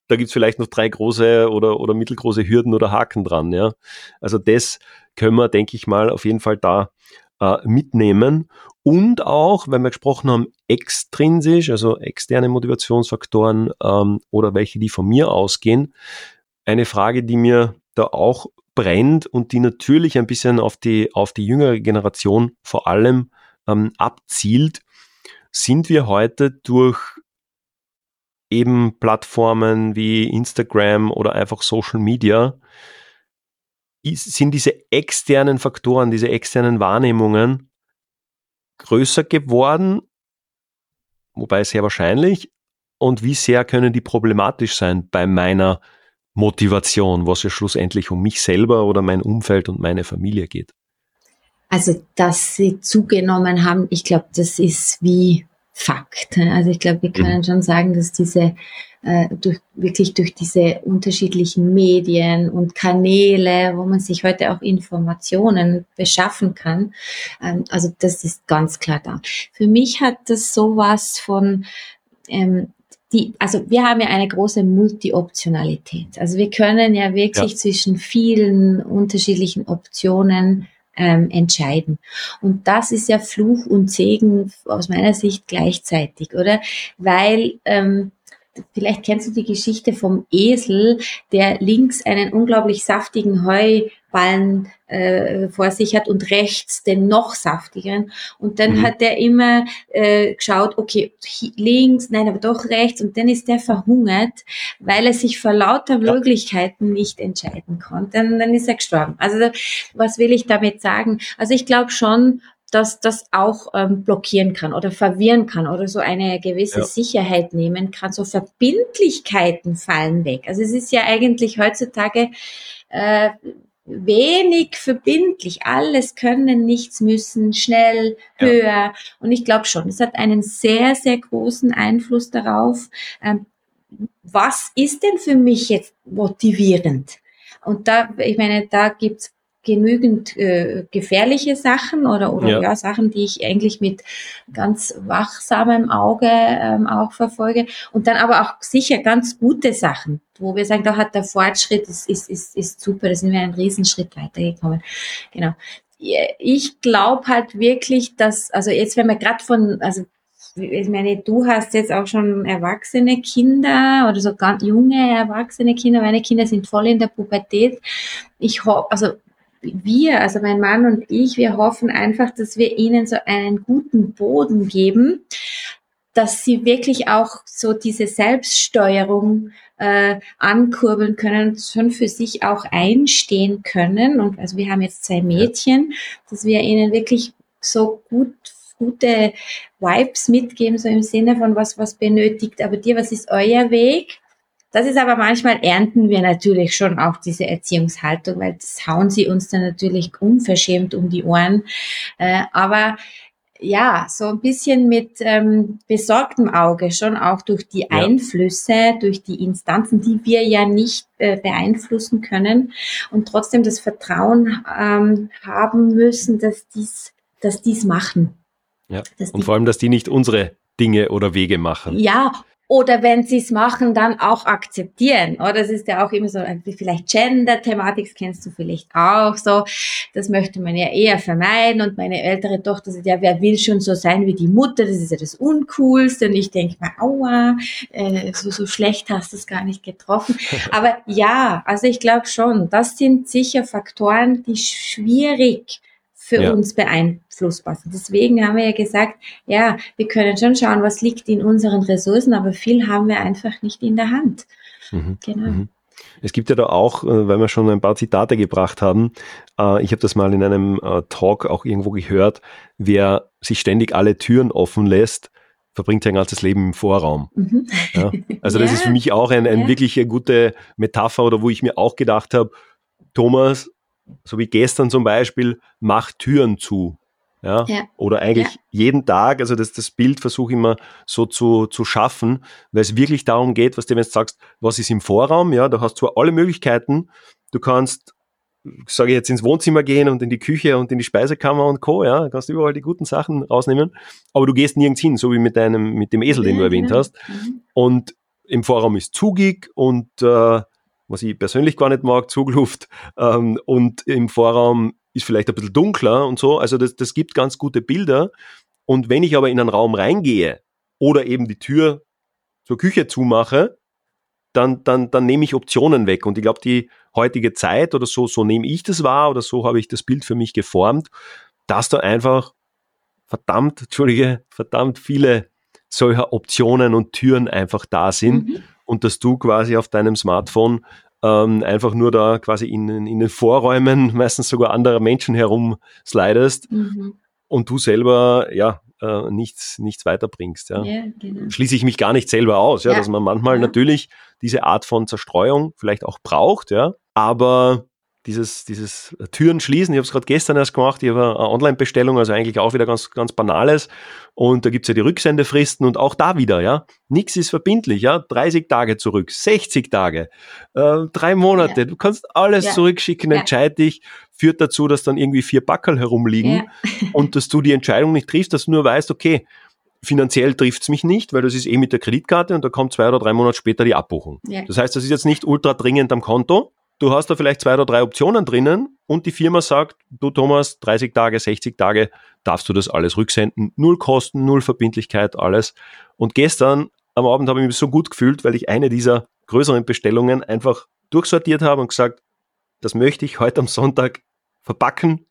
da gibt's vielleicht noch drei große oder, oder mittelgroße Hürden oder Haken dran, ja. Also das können wir, denke ich mal, auf jeden Fall da äh, mitnehmen und auch, wenn wir gesprochen haben, extrinsisch, also externe Motivationsfaktoren ähm, oder welche, die von mir ausgehen, eine Frage, die mir da auch brennt und die natürlich ein bisschen auf die, auf die jüngere Generation vor allem ähm, abzielt, sind wir heute durch eben Plattformen wie Instagram oder einfach Social Media sind diese externen Faktoren, diese externen Wahrnehmungen größer geworden? Wobei sehr wahrscheinlich. Und wie sehr können die problematisch sein bei meiner Motivation, was ja schlussendlich um mich selber oder mein Umfeld und meine Familie geht? Also, dass sie zugenommen haben, ich glaube, das ist wie Fakt. Also ich glaube, wir können mhm. schon sagen, dass diese äh, durch, wirklich durch diese unterschiedlichen Medien und Kanäle, wo man sich heute auch Informationen beschaffen kann, ähm, also das ist ganz klar da. Für mich hat das sowas von ähm, die, also wir haben ja eine große Multi-Optionalität. Also wir können ja wirklich ja. zwischen vielen unterschiedlichen Optionen ähm, entscheiden. Und das ist ja Fluch und Segen aus meiner Sicht gleichzeitig, oder? Weil ähm, vielleicht kennst du die Geschichte vom Esel, der links einen unglaublich saftigen Heuballen äh, vor sich hat und rechts den noch saftigeren. Und dann mhm. hat er immer äh, geschaut, okay, links, nein, aber doch rechts. Und dann ist der verhungert, weil er sich vor lauter ja. Möglichkeiten nicht entscheiden konnte. Und dann ist er gestorben. Also was will ich damit sagen? Also ich glaube schon, dass das auch ähm, blockieren kann oder verwirren kann oder so eine gewisse ja. Sicherheit nehmen kann. So Verbindlichkeiten fallen weg. Also es ist ja eigentlich heutzutage äh, wenig verbindlich. Alles können, nichts müssen, schnell, ja. höher. Und ich glaube schon, es hat einen sehr, sehr großen Einfluss darauf, ähm, was ist denn für mich jetzt motivierend? Und da, ich meine, da gibt's genügend äh, gefährliche Sachen oder, oder ja. ja. Sachen, die ich eigentlich mit ganz wachsamem Auge ähm, auch verfolge. Und dann aber auch sicher ganz gute Sachen, wo wir sagen, da hat der Fortschritt, ist, ist, ist, ist super, da sind wir einen Riesenschritt weitergekommen. Genau. Ich glaube halt wirklich, dass, also jetzt, wenn wir gerade von, also ich meine, du hast jetzt auch schon erwachsene Kinder oder so ganz junge erwachsene Kinder. Meine Kinder sind voll in der Pubertät. Ich hoffe, also wir, also mein Mann und ich, wir hoffen einfach, dass wir ihnen so einen guten Boden geben, dass sie wirklich auch so diese Selbststeuerung äh, ankurbeln können, schon für sich auch einstehen können. Und also wir haben jetzt zwei Mädchen, dass wir ihnen wirklich so gut gute Vibes mitgeben, so im Sinne von was, was benötigt aber dir, was ist euer Weg? Das ist aber manchmal ernten wir natürlich schon auch diese Erziehungshaltung, weil das hauen sie uns dann natürlich unverschämt um die Ohren. Äh, aber ja, so ein bisschen mit ähm, besorgtem Auge, schon auch durch die ja. Einflüsse, durch die Instanzen, die wir ja nicht äh, beeinflussen können und trotzdem das Vertrauen ähm, haben müssen, dass dies, dass dies machen. Ja. und vor allem, dass die nicht unsere Dinge oder Wege machen. Ja, oder wenn sie es machen, dann auch akzeptieren. Oder das ist ja auch immer so, vielleicht Gender-Thematik kennst du vielleicht auch so. Das möchte man ja eher vermeiden. Und meine ältere Tochter sagt, ja, wer will schon so sein wie die Mutter? Das ist ja das Uncoolste. Und ich denke mal, aua, äh, so, so schlecht hast du es gar nicht getroffen. [laughs] Aber ja, also ich glaube schon, das sind sicher Faktoren, die schwierig für ja. uns beeinflussbar sind. Deswegen haben wir ja gesagt, ja, wir können schon schauen, was liegt in unseren Ressourcen, aber viel haben wir einfach nicht in der Hand. Mhm. Genau. Mhm. Es gibt ja da auch, äh, weil wir schon ein paar Zitate gebracht haben, äh, ich habe das mal in einem äh, Talk auch irgendwo gehört, wer sich ständig alle Türen offen lässt, verbringt sein ganzes Leben im Vorraum. Mhm. Ja? Also das [laughs] ja. ist für mich auch ein, ein ja. wirklich eine gute Metapher oder wo ich mir auch gedacht habe, Thomas, so wie gestern zum Beispiel, mach Türen zu. Ja? ja. Oder eigentlich ja. jeden Tag, also das, das Bild versuche ich immer so zu, zu schaffen, weil es wirklich darum geht, was du, wenn du sagst, was ist im Vorraum, ja, da hast du zwar alle Möglichkeiten, du kannst, sage ich jetzt, ins Wohnzimmer gehen und in die Küche und in die Speisekammer und Co., ja, du kannst überall die guten Sachen rausnehmen, aber du gehst nirgends hin, so wie mit deinem, mit dem Esel, den du erwähnt genau. hast. Mhm. Und im Vorraum ist zugig und äh, was ich persönlich gar nicht mag, Zugluft. Ähm, und im Vorraum ist vielleicht ein bisschen dunkler und so. Also das, das gibt ganz gute Bilder. Und wenn ich aber in einen Raum reingehe oder eben die Tür zur Küche zumache, dann, dann, dann nehme ich Optionen weg. Und ich glaube, die heutige Zeit oder so, so nehme ich das wahr oder so habe ich das Bild für mich geformt, dass da einfach verdammt, [laughs] entschuldige, verdammt viele solcher Optionen und Türen einfach da sind. Mhm und dass du quasi auf deinem Smartphone ähm, einfach nur da quasi in, in den Vorräumen, [laughs] meistens sogar anderer Menschen herum slidest. Mhm. und du selber, ja, äh, nichts, nichts weiterbringst. Ja. ja genau. Schließe ich mich gar nicht selber aus, ja, ja. dass man manchmal natürlich diese Art von Zerstreuung vielleicht auch braucht, ja, aber dieses, dieses Türen schließen. Ich habe es gerade gestern erst gemacht. Ich habe eine Online-Bestellung, also eigentlich auch wieder ganz, ganz Banales. Und da gibt's ja die Rücksendefristen und auch da wieder, ja. Nichts ist verbindlich, ja. 30 Tage zurück, 60 Tage, äh, drei Monate. Ja. Du kannst alles ja. zurückschicken, ja. entscheid dich. Führt dazu, dass dann irgendwie vier Backerl herumliegen [laughs] und dass du die Entscheidung nicht triffst, dass du nur weißt, okay, finanziell trifft's mich nicht, weil das ist eh mit der Kreditkarte und da kommt zwei oder drei Monate später die Abbuchung. Das heißt, das ist jetzt nicht ultra dringend am Konto, du hast da vielleicht zwei oder drei Optionen drinnen und die Firma sagt, du Thomas, 30 Tage, 60 Tage darfst du das alles rücksenden. Null Kosten, null Verbindlichkeit, alles. Und gestern am Abend habe ich mich so gut gefühlt, weil ich eine dieser größeren Bestellungen einfach durchsortiert habe und gesagt, das möchte ich heute am Sonntag verpacken,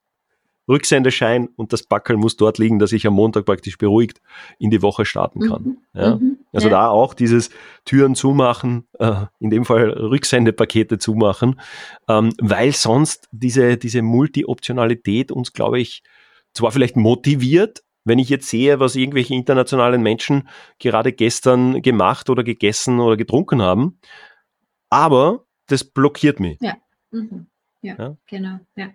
Rücksendeschein und das Backel muss dort liegen, dass ich am Montag praktisch beruhigt in die Woche starten kann. Mhm. Ja? Mhm. Also ja. da auch dieses Türen zumachen, äh, in dem Fall Rücksendepakete zumachen, ähm, weil sonst diese, diese Multi-Optionalität uns, glaube ich, zwar vielleicht motiviert, wenn ich jetzt sehe, was irgendwelche internationalen Menschen gerade gestern gemacht oder gegessen oder getrunken haben, aber das blockiert mich. Ja. Mhm. Ja, ja, genau. Ja.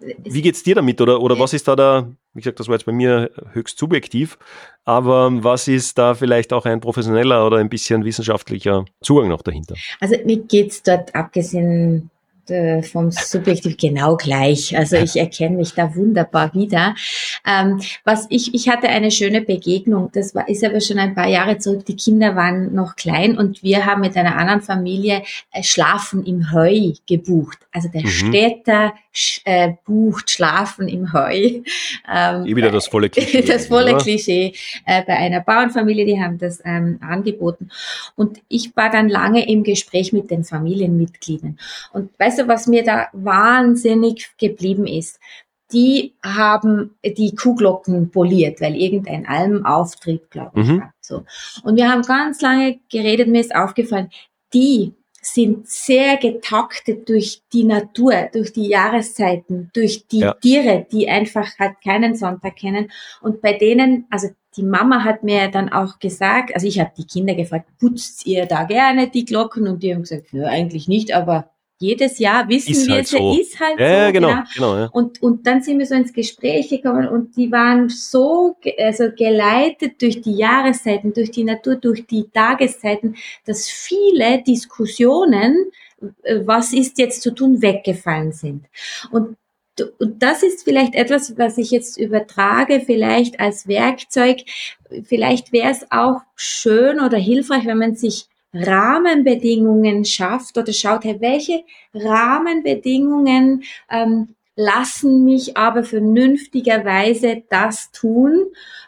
Wie geht's dir damit oder, oder was ist da da, wie gesagt, das war jetzt bei mir höchst subjektiv, aber was ist da vielleicht auch ein professioneller oder ein bisschen wissenschaftlicher Zugang noch dahinter? Also mir geht's dort abgesehen äh, vom Subjektiv genau gleich. Also ich erkenne mich da wunderbar wieder. Ähm, was ich, ich hatte eine schöne Begegnung. Das war, ist aber schon ein paar Jahre zurück. Die Kinder waren noch klein und wir haben mit einer anderen Familie äh, Schlafen im Heu gebucht. Also der mhm. Städter sch, äh, bucht Schlafen im Heu. Ähm, eh wieder das [laughs] volle Klischee. das volle oder? Klischee äh, bei einer Bauernfamilie, die haben das ähm, angeboten. Und ich war dann lange im Gespräch mit den Familienmitgliedern. Und weißt Du, was mir da wahnsinnig geblieben ist? Die haben die Kuhglocken poliert, weil irgendein Almauftrieb, glaube ich, mhm. war. So. Und wir haben ganz lange geredet, mir ist aufgefallen, die sind sehr getaktet durch die Natur, durch die Jahreszeiten, durch die ja. Tiere, die einfach halt keinen Sonntag kennen. Und bei denen, also die Mama hat mir dann auch gesagt, also ich habe die Kinder gefragt, putzt ihr da gerne die Glocken? Und die haben gesagt, ja, eigentlich nicht, aber jedes Jahr wissen ist wir, halt so. ist halt ja, so. Ja, genau, genau. genau ja. Und, und dann sind wir so ins Gespräch gekommen und die waren so also geleitet durch die Jahreszeiten, durch die Natur, durch die Tageszeiten, dass viele Diskussionen, äh, was ist jetzt zu tun, weggefallen sind. Und und das ist vielleicht etwas, was ich jetzt übertrage, vielleicht als Werkzeug. Vielleicht wäre es auch schön oder hilfreich, wenn man sich Rahmenbedingungen schafft oder schaut, hey, welche Rahmenbedingungen ähm, lassen mich aber vernünftigerweise das tun,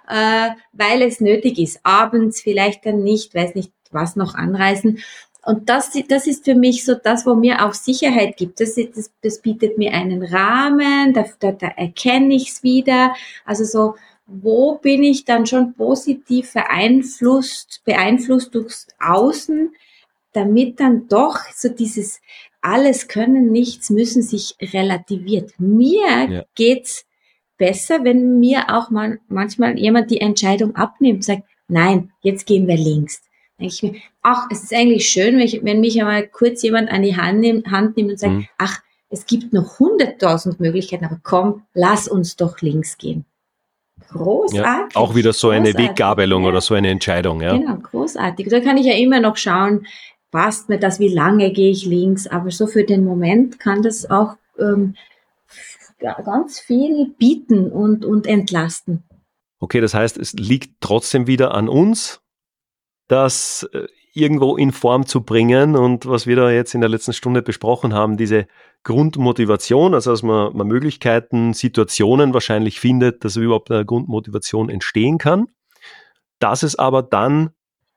äh, weil es nötig ist. Abends vielleicht dann nicht, weiß nicht, was noch anreisen. Und das, das ist für mich so das, wo mir auch Sicherheit gibt. Das, das, das bietet mir einen Rahmen, da, da, da erkenne ich es wieder. Also so wo bin ich dann schon positiv beeinflusst, beeinflusst durchs Außen, damit dann doch so dieses alles können, nichts müssen sich relativiert. Mir ja. geht's besser, wenn mir auch man, manchmal jemand die Entscheidung abnimmt, sagt, nein, jetzt gehen wir links. Ich mir, ach, es ist eigentlich schön, wenn, ich, wenn mich einmal kurz jemand an die Hand nimmt, Hand nimmt und sagt, mhm. ach, es gibt noch hunderttausend Möglichkeiten, aber komm, lass uns doch links gehen. Großartig. Ja, auch wieder so eine großartig. Weggabelung ja. oder so eine Entscheidung. Ja. Genau, großartig. Da kann ich ja immer noch schauen, passt mir das, wie lange gehe ich links, aber so für den Moment kann das auch ähm, ganz viel bieten und, und entlasten. Okay, das heißt, es liegt trotzdem wieder an uns, das äh, irgendwo in Form zu bringen und was wir da jetzt in der letzten Stunde besprochen haben, diese Grundmotivation, also dass man, man Möglichkeiten, Situationen wahrscheinlich findet, dass überhaupt eine Grundmotivation entstehen kann. Dass es aber dann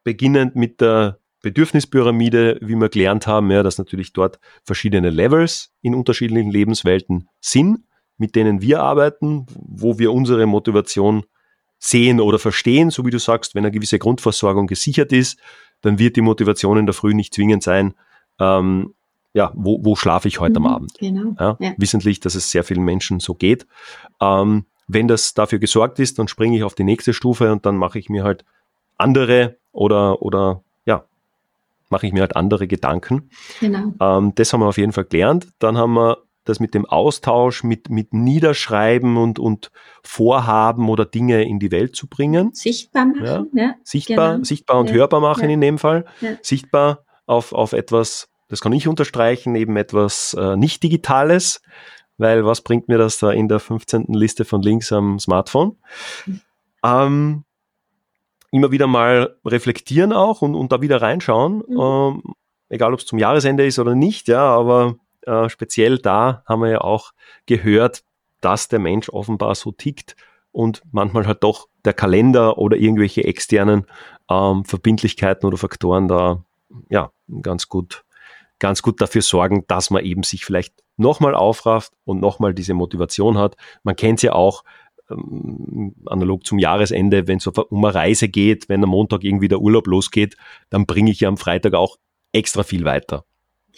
beginnend mit der Bedürfnispyramide, wie wir gelernt haben, ja, dass natürlich dort verschiedene Levels in unterschiedlichen Lebenswelten sind, mit denen wir arbeiten, wo wir unsere Motivation sehen oder verstehen, so wie du sagst, wenn eine gewisse Grundversorgung gesichert ist, dann wird die Motivation in der Früh nicht zwingend sein, ähm, ja, wo, wo schlafe ich heute mhm, am Abend? Genau. Ja, ja. Wissentlich, dass es sehr vielen Menschen so geht. Ähm, wenn das dafür gesorgt ist, dann springe ich auf die nächste Stufe und dann mache ich mir halt andere oder, oder ja, mache ich mir halt andere Gedanken. Genau. Ähm, das haben wir auf jeden Fall gelernt. Dann haben wir das mit dem Austausch, mit, mit Niederschreiben und, und Vorhaben oder Dinge in die Welt zu bringen. Sichtbar machen, ja. ja sichtbar, genau. sichtbar und ja. hörbar machen ja. in dem Fall. Sichtbar auf, auf etwas, das kann ich unterstreichen, eben etwas äh, nicht Digitales, weil was bringt mir das da in der 15. Liste von links am Smartphone? Mhm. Ähm, immer wieder mal reflektieren auch und, und da wieder reinschauen, mhm. ähm, egal ob es zum Jahresende ist oder nicht, ja, aber äh, speziell da haben wir ja auch gehört, dass der Mensch offenbar so tickt und manchmal halt doch der Kalender oder irgendwelche externen ähm, Verbindlichkeiten oder Faktoren da ja ganz gut ganz gut dafür sorgen, dass man eben sich vielleicht nochmal aufrafft und nochmal diese Motivation hat. Man kennt es ja auch, ähm, analog zum Jahresende, wenn es um eine Reise geht, wenn am Montag irgendwie der Urlaub losgeht, dann bringe ich ja am Freitag auch extra viel weiter.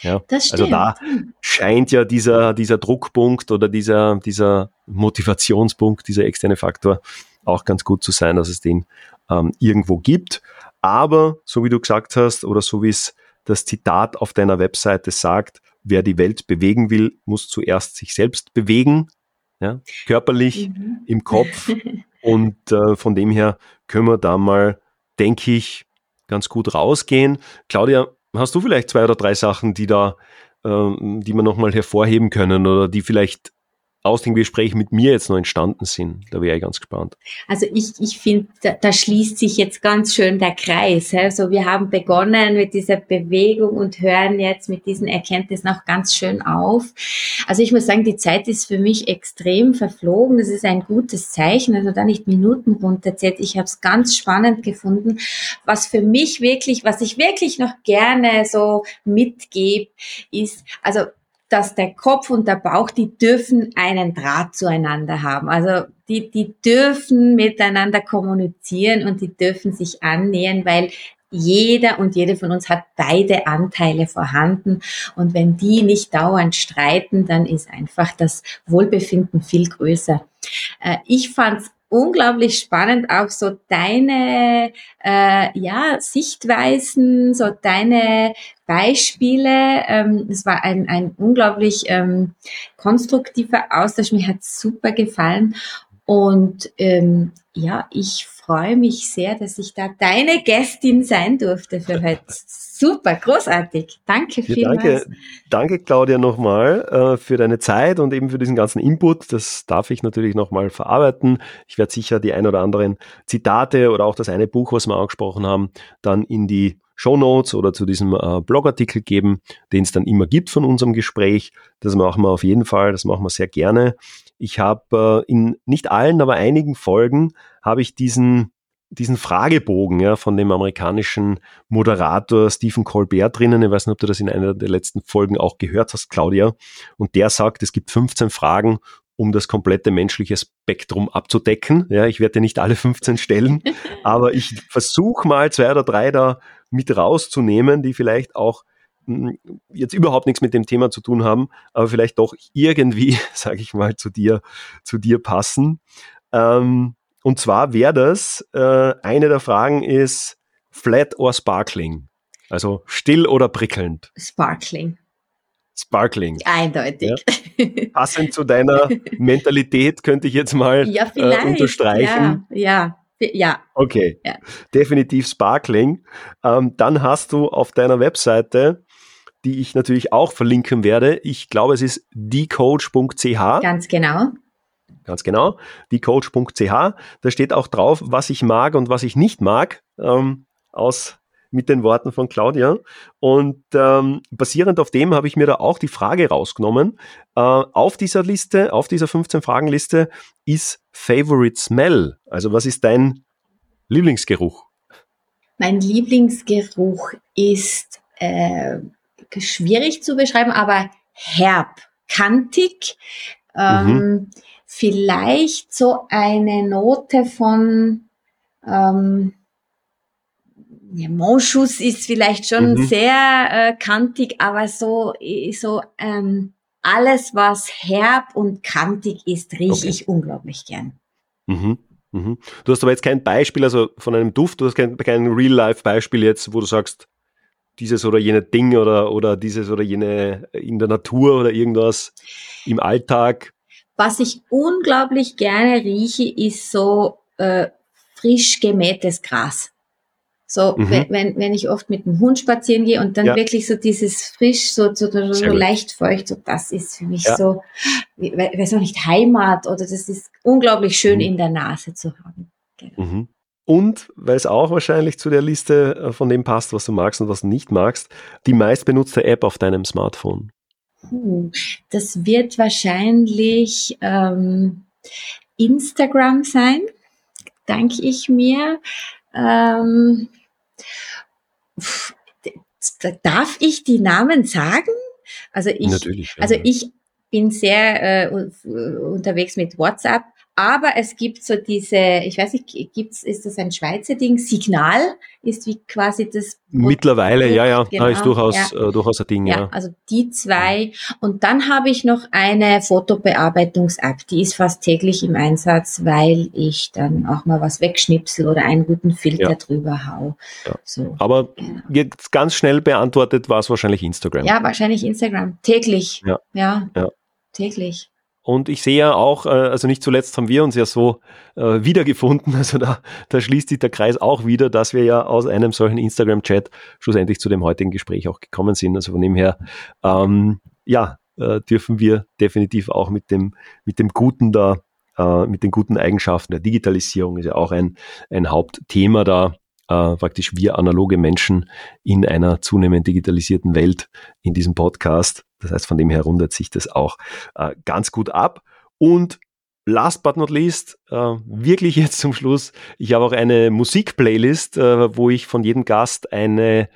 Ja, das stimmt. Also da scheint ja dieser, dieser Druckpunkt oder dieser, dieser Motivationspunkt, dieser externe Faktor auch ganz gut zu sein, dass es den ähm, irgendwo gibt. Aber, so wie du gesagt hast, oder so wie es das Zitat auf deiner Webseite sagt, wer die Welt bewegen will, muss zuerst sich selbst bewegen, ja, körperlich, mhm. im Kopf. Und äh, von dem her können wir da mal, denke ich, ganz gut rausgehen. Claudia, Hast du vielleicht zwei oder drei Sachen, die da, ähm, die wir nochmal hervorheben können oder die vielleicht aus dem Gespräch mit mir jetzt noch entstanden sind. Da wäre ich ganz gespannt. Also ich, ich finde, da, da, schließt sich jetzt ganz schön der Kreis. Also wir haben begonnen mit dieser Bewegung und hören jetzt mit diesen Erkenntnissen auch ganz schön auf. Also ich muss sagen, die Zeit ist für mich extrem verflogen. Das ist ein gutes Zeichen. Also da nicht Minuten runterzählt. Ich habe es ganz spannend gefunden. Was für mich wirklich, was ich wirklich noch gerne so mitgebe, ist, also dass der Kopf und der Bauch, die dürfen einen Draht zueinander haben. Also die, die dürfen miteinander kommunizieren und die dürfen sich annähern, weil jeder und jede von uns hat beide Anteile vorhanden. Und wenn die nicht dauernd streiten, dann ist einfach das Wohlbefinden viel größer. Äh, ich fand's unglaublich spannend, auch so deine äh, ja, Sichtweisen, so deine Beispiele. Ähm, es war ein, ein unglaublich ähm, konstruktiver Austausch. Mir hat super gefallen. Und ähm, ja, ich freue mich sehr, dass ich da deine Gästin sein durfte für heute. [laughs] Super, großartig. Danke vielmals. Ja, danke, danke Claudia nochmal äh, für deine Zeit und eben für diesen ganzen Input. Das darf ich natürlich nochmal verarbeiten. Ich werde sicher die ein oder anderen Zitate oder auch das eine Buch, was wir angesprochen haben, dann in die Show Notes oder zu diesem äh, Blogartikel geben, den es dann immer gibt von unserem Gespräch. Das machen wir auf jeden Fall, das machen wir sehr gerne. Ich habe äh, in nicht allen, aber einigen Folgen habe ich diesen diesen Fragebogen ja, von dem amerikanischen Moderator Stephen Colbert drinnen. Ich weiß nicht, ob du das in einer der letzten Folgen auch gehört hast, Claudia. Und der sagt, es gibt 15 Fragen, um das komplette menschliche Spektrum abzudecken. Ja, ich werde nicht alle 15 stellen, [laughs] aber ich versuche mal zwei oder drei da mit rauszunehmen, die vielleicht auch hm, jetzt überhaupt nichts mit dem Thema zu tun haben, aber vielleicht doch irgendwie, [laughs] sage ich mal, zu dir, zu dir passen. Ähm, und zwar wäre das, äh, eine der Fragen ist flat or sparkling? Also still oder prickelnd? Sparkling. Sparkling. Eindeutig. Ja. [laughs] Passend zu deiner Mentalität könnte ich jetzt mal ja, äh, unterstreichen. Ja, ja, ja. Okay. Ja. Definitiv Sparkling. Ähm, dann hast du auf deiner Webseite, die ich natürlich auch verlinken werde, ich glaube, es ist diecoach.ch. Ganz genau. Ganz genau, diecoach.ch. Da steht auch drauf, was ich mag und was ich nicht mag, ähm, aus mit den Worten von Claudia. Und ähm, basierend auf dem habe ich mir da auch die Frage rausgenommen. Äh, auf dieser Liste, auf dieser 15-Fragen-Liste ist Favorite Smell. Also was ist dein Lieblingsgeruch? Mein Lieblingsgeruch ist äh, schwierig zu beschreiben, aber herb, kantig. Ähm, mhm vielleicht so eine Note von ähm, ja, Moschus ist vielleicht schon mhm. sehr äh, kantig, aber so, so ähm, alles, was herb und kantig ist, rieche okay. ich unglaublich gern. Mhm. Mhm. Du hast aber jetzt kein Beispiel, also von einem Duft, du hast kein, kein Real-Life-Beispiel jetzt, wo du sagst, dieses oder jene Ding oder, oder dieses oder jene in der Natur oder irgendwas im Alltag? Was ich unglaublich gerne rieche, ist so äh, frisch gemähtes Gras. So, mhm. wenn, wenn, wenn ich oft mit dem Hund spazieren gehe und dann ja. wirklich so dieses frisch, so, so, so, so leicht feucht, so das ist für mich ja. so, ich weiß auch nicht, Heimat oder das ist unglaublich schön mhm. in der Nase zu haben. Genau. Mhm. Und, weil es auch wahrscheinlich zu der Liste äh, von dem passt, was du magst und was du nicht magst, die meistbenutzte App auf deinem Smartphone. Das wird wahrscheinlich ähm, Instagram sein, denke ich mir. Ähm, darf ich die Namen sagen? Also ich, ja. also ich bin sehr äh, unterwegs mit WhatsApp aber es gibt so diese, ich weiß nicht, gibt's, ist das ein Schweizer Ding? Signal ist wie quasi das. Mittlerweile, ja, ja, genau, da ist durchaus, ja. äh, durchaus ein Ding, ja. ja. Also die zwei. Und dann habe ich noch eine Fotobearbeitungs-App, die ist fast täglich im Einsatz, weil ich dann auch mal was wegschnipsel oder einen guten Filter ja. drüber hau. So. Aber genau. jetzt ganz schnell beantwortet war es wahrscheinlich Instagram. Ja, wahrscheinlich Instagram. Täglich. Ja. ja. Täglich. Und ich sehe ja auch, äh, also nicht zuletzt haben wir uns ja so äh, wiedergefunden, [laughs] also da, da schließt sich der Kreis auch wieder, dass wir ja aus einem solchen Instagram-Chat schlussendlich zu dem heutigen Gespräch auch gekommen sind. Also von dem her, ähm, ja, äh, dürfen wir definitiv auch mit dem, mit dem Guten da, äh, mit den guten Eigenschaften der Digitalisierung ist ja auch ein, ein Hauptthema da, äh, praktisch wir analoge Menschen in einer zunehmend digitalisierten Welt in diesem Podcast das heißt, von dem her rundet sich das auch äh, ganz gut ab. Und last but not least, äh, wirklich jetzt zum Schluss, ich habe auch eine Musikplaylist, äh, wo ich von jedem Gast eine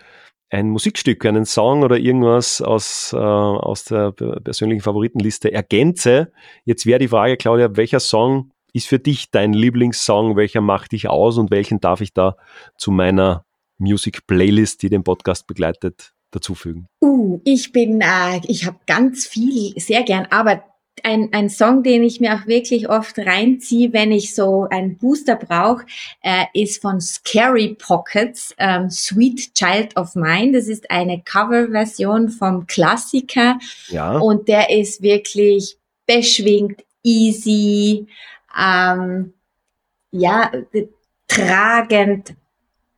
ein Musikstück, einen Song oder irgendwas aus, äh, aus der persönlichen Favoritenliste ergänze. Jetzt wäre die Frage, Claudia, welcher Song ist für dich dein Lieblingssong? Welcher macht dich aus und welchen darf ich da zu meiner Music Playlist, die den Podcast begleitet, dazufügen? Uh, ich bin, äh, ich habe ganz viel, sehr gern, aber ein, ein Song, den ich mir auch wirklich oft reinziehe, wenn ich so einen Booster brauche, äh, ist von Scary Pockets, ähm, Sweet Child of Mine. Das ist eine Coverversion vom Klassiker. Ja. Und der ist wirklich beschwingt, easy, ähm, ja, tragend,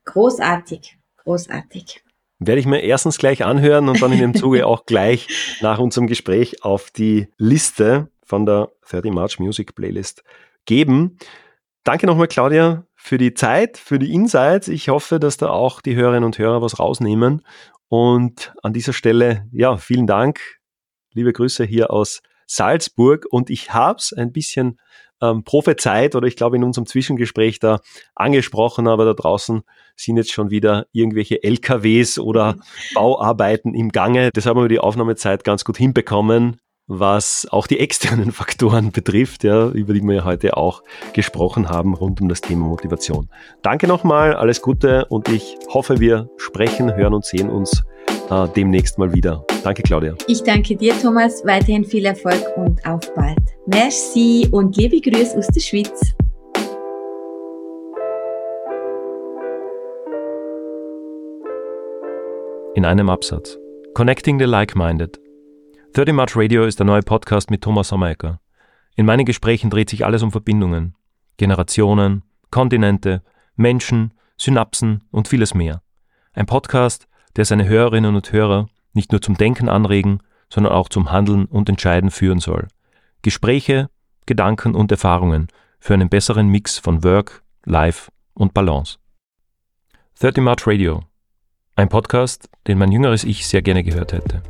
großartig, großartig werde ich mir erstens gleich anhören und dann in dem Zuge auch gleich nach unserem Gespräch auf die Liste von der 30 March Music Playlist geben. Danke nochmal, Claudia, für die Zeit, für die Insights. Ich hoffe, dass da auch die Hörerinnen und Hörer was rausnehmen. Und an dieser Stelle, ja, vielen Dank. Liebe Grüße hier aus Salzburg. Und ich habe es ein bisschen ähm, prophezeit oder ich glaube in unserem Zwischengespräch da angesprochen, aber da draußen sind jetzt schon wieder irgendwelche LKWs oder Bauarbeiten im Gange. Das haben wir die Aufnahmezeit ganz gut hinbekommen was auch die externen [laughs] Faktoren betrifft, ja, über die wir heute auch gesprochen haben rund um das Thema Motivation. Danke nochmal, alles Gute und ich hoffe, wir sprechen, hören und sehen uns äh, demnächst mal wieder. Danke, Claudia. Ich danke dir, Thomas. Weiterhin viel Erfolg und auf bald. Merci und liebe Grüße aus der Schweiz. In einem Absatz. Connecting the Like-Minded. 30 March Radio ist der neue Podcast mit Thomas Sommerecker. In meinen Gesprächen dreht sich alles um Verbindungen, Generationen, Kontinente, Menschen, Synapsen und vieles mehr. Ein Podcast, der seine Hörerinnen und Hörer nicht nur zum Denken anregen, sondern auch zum Handeln und Entscheiden führen soll. Gespräche, Gedanken und Erfahrungen für einen besseren Mix von Work, Life und Balance. 30 March Radio. Ein Podcast, den mein jüngeres Ich sehr gerne gehört hätte.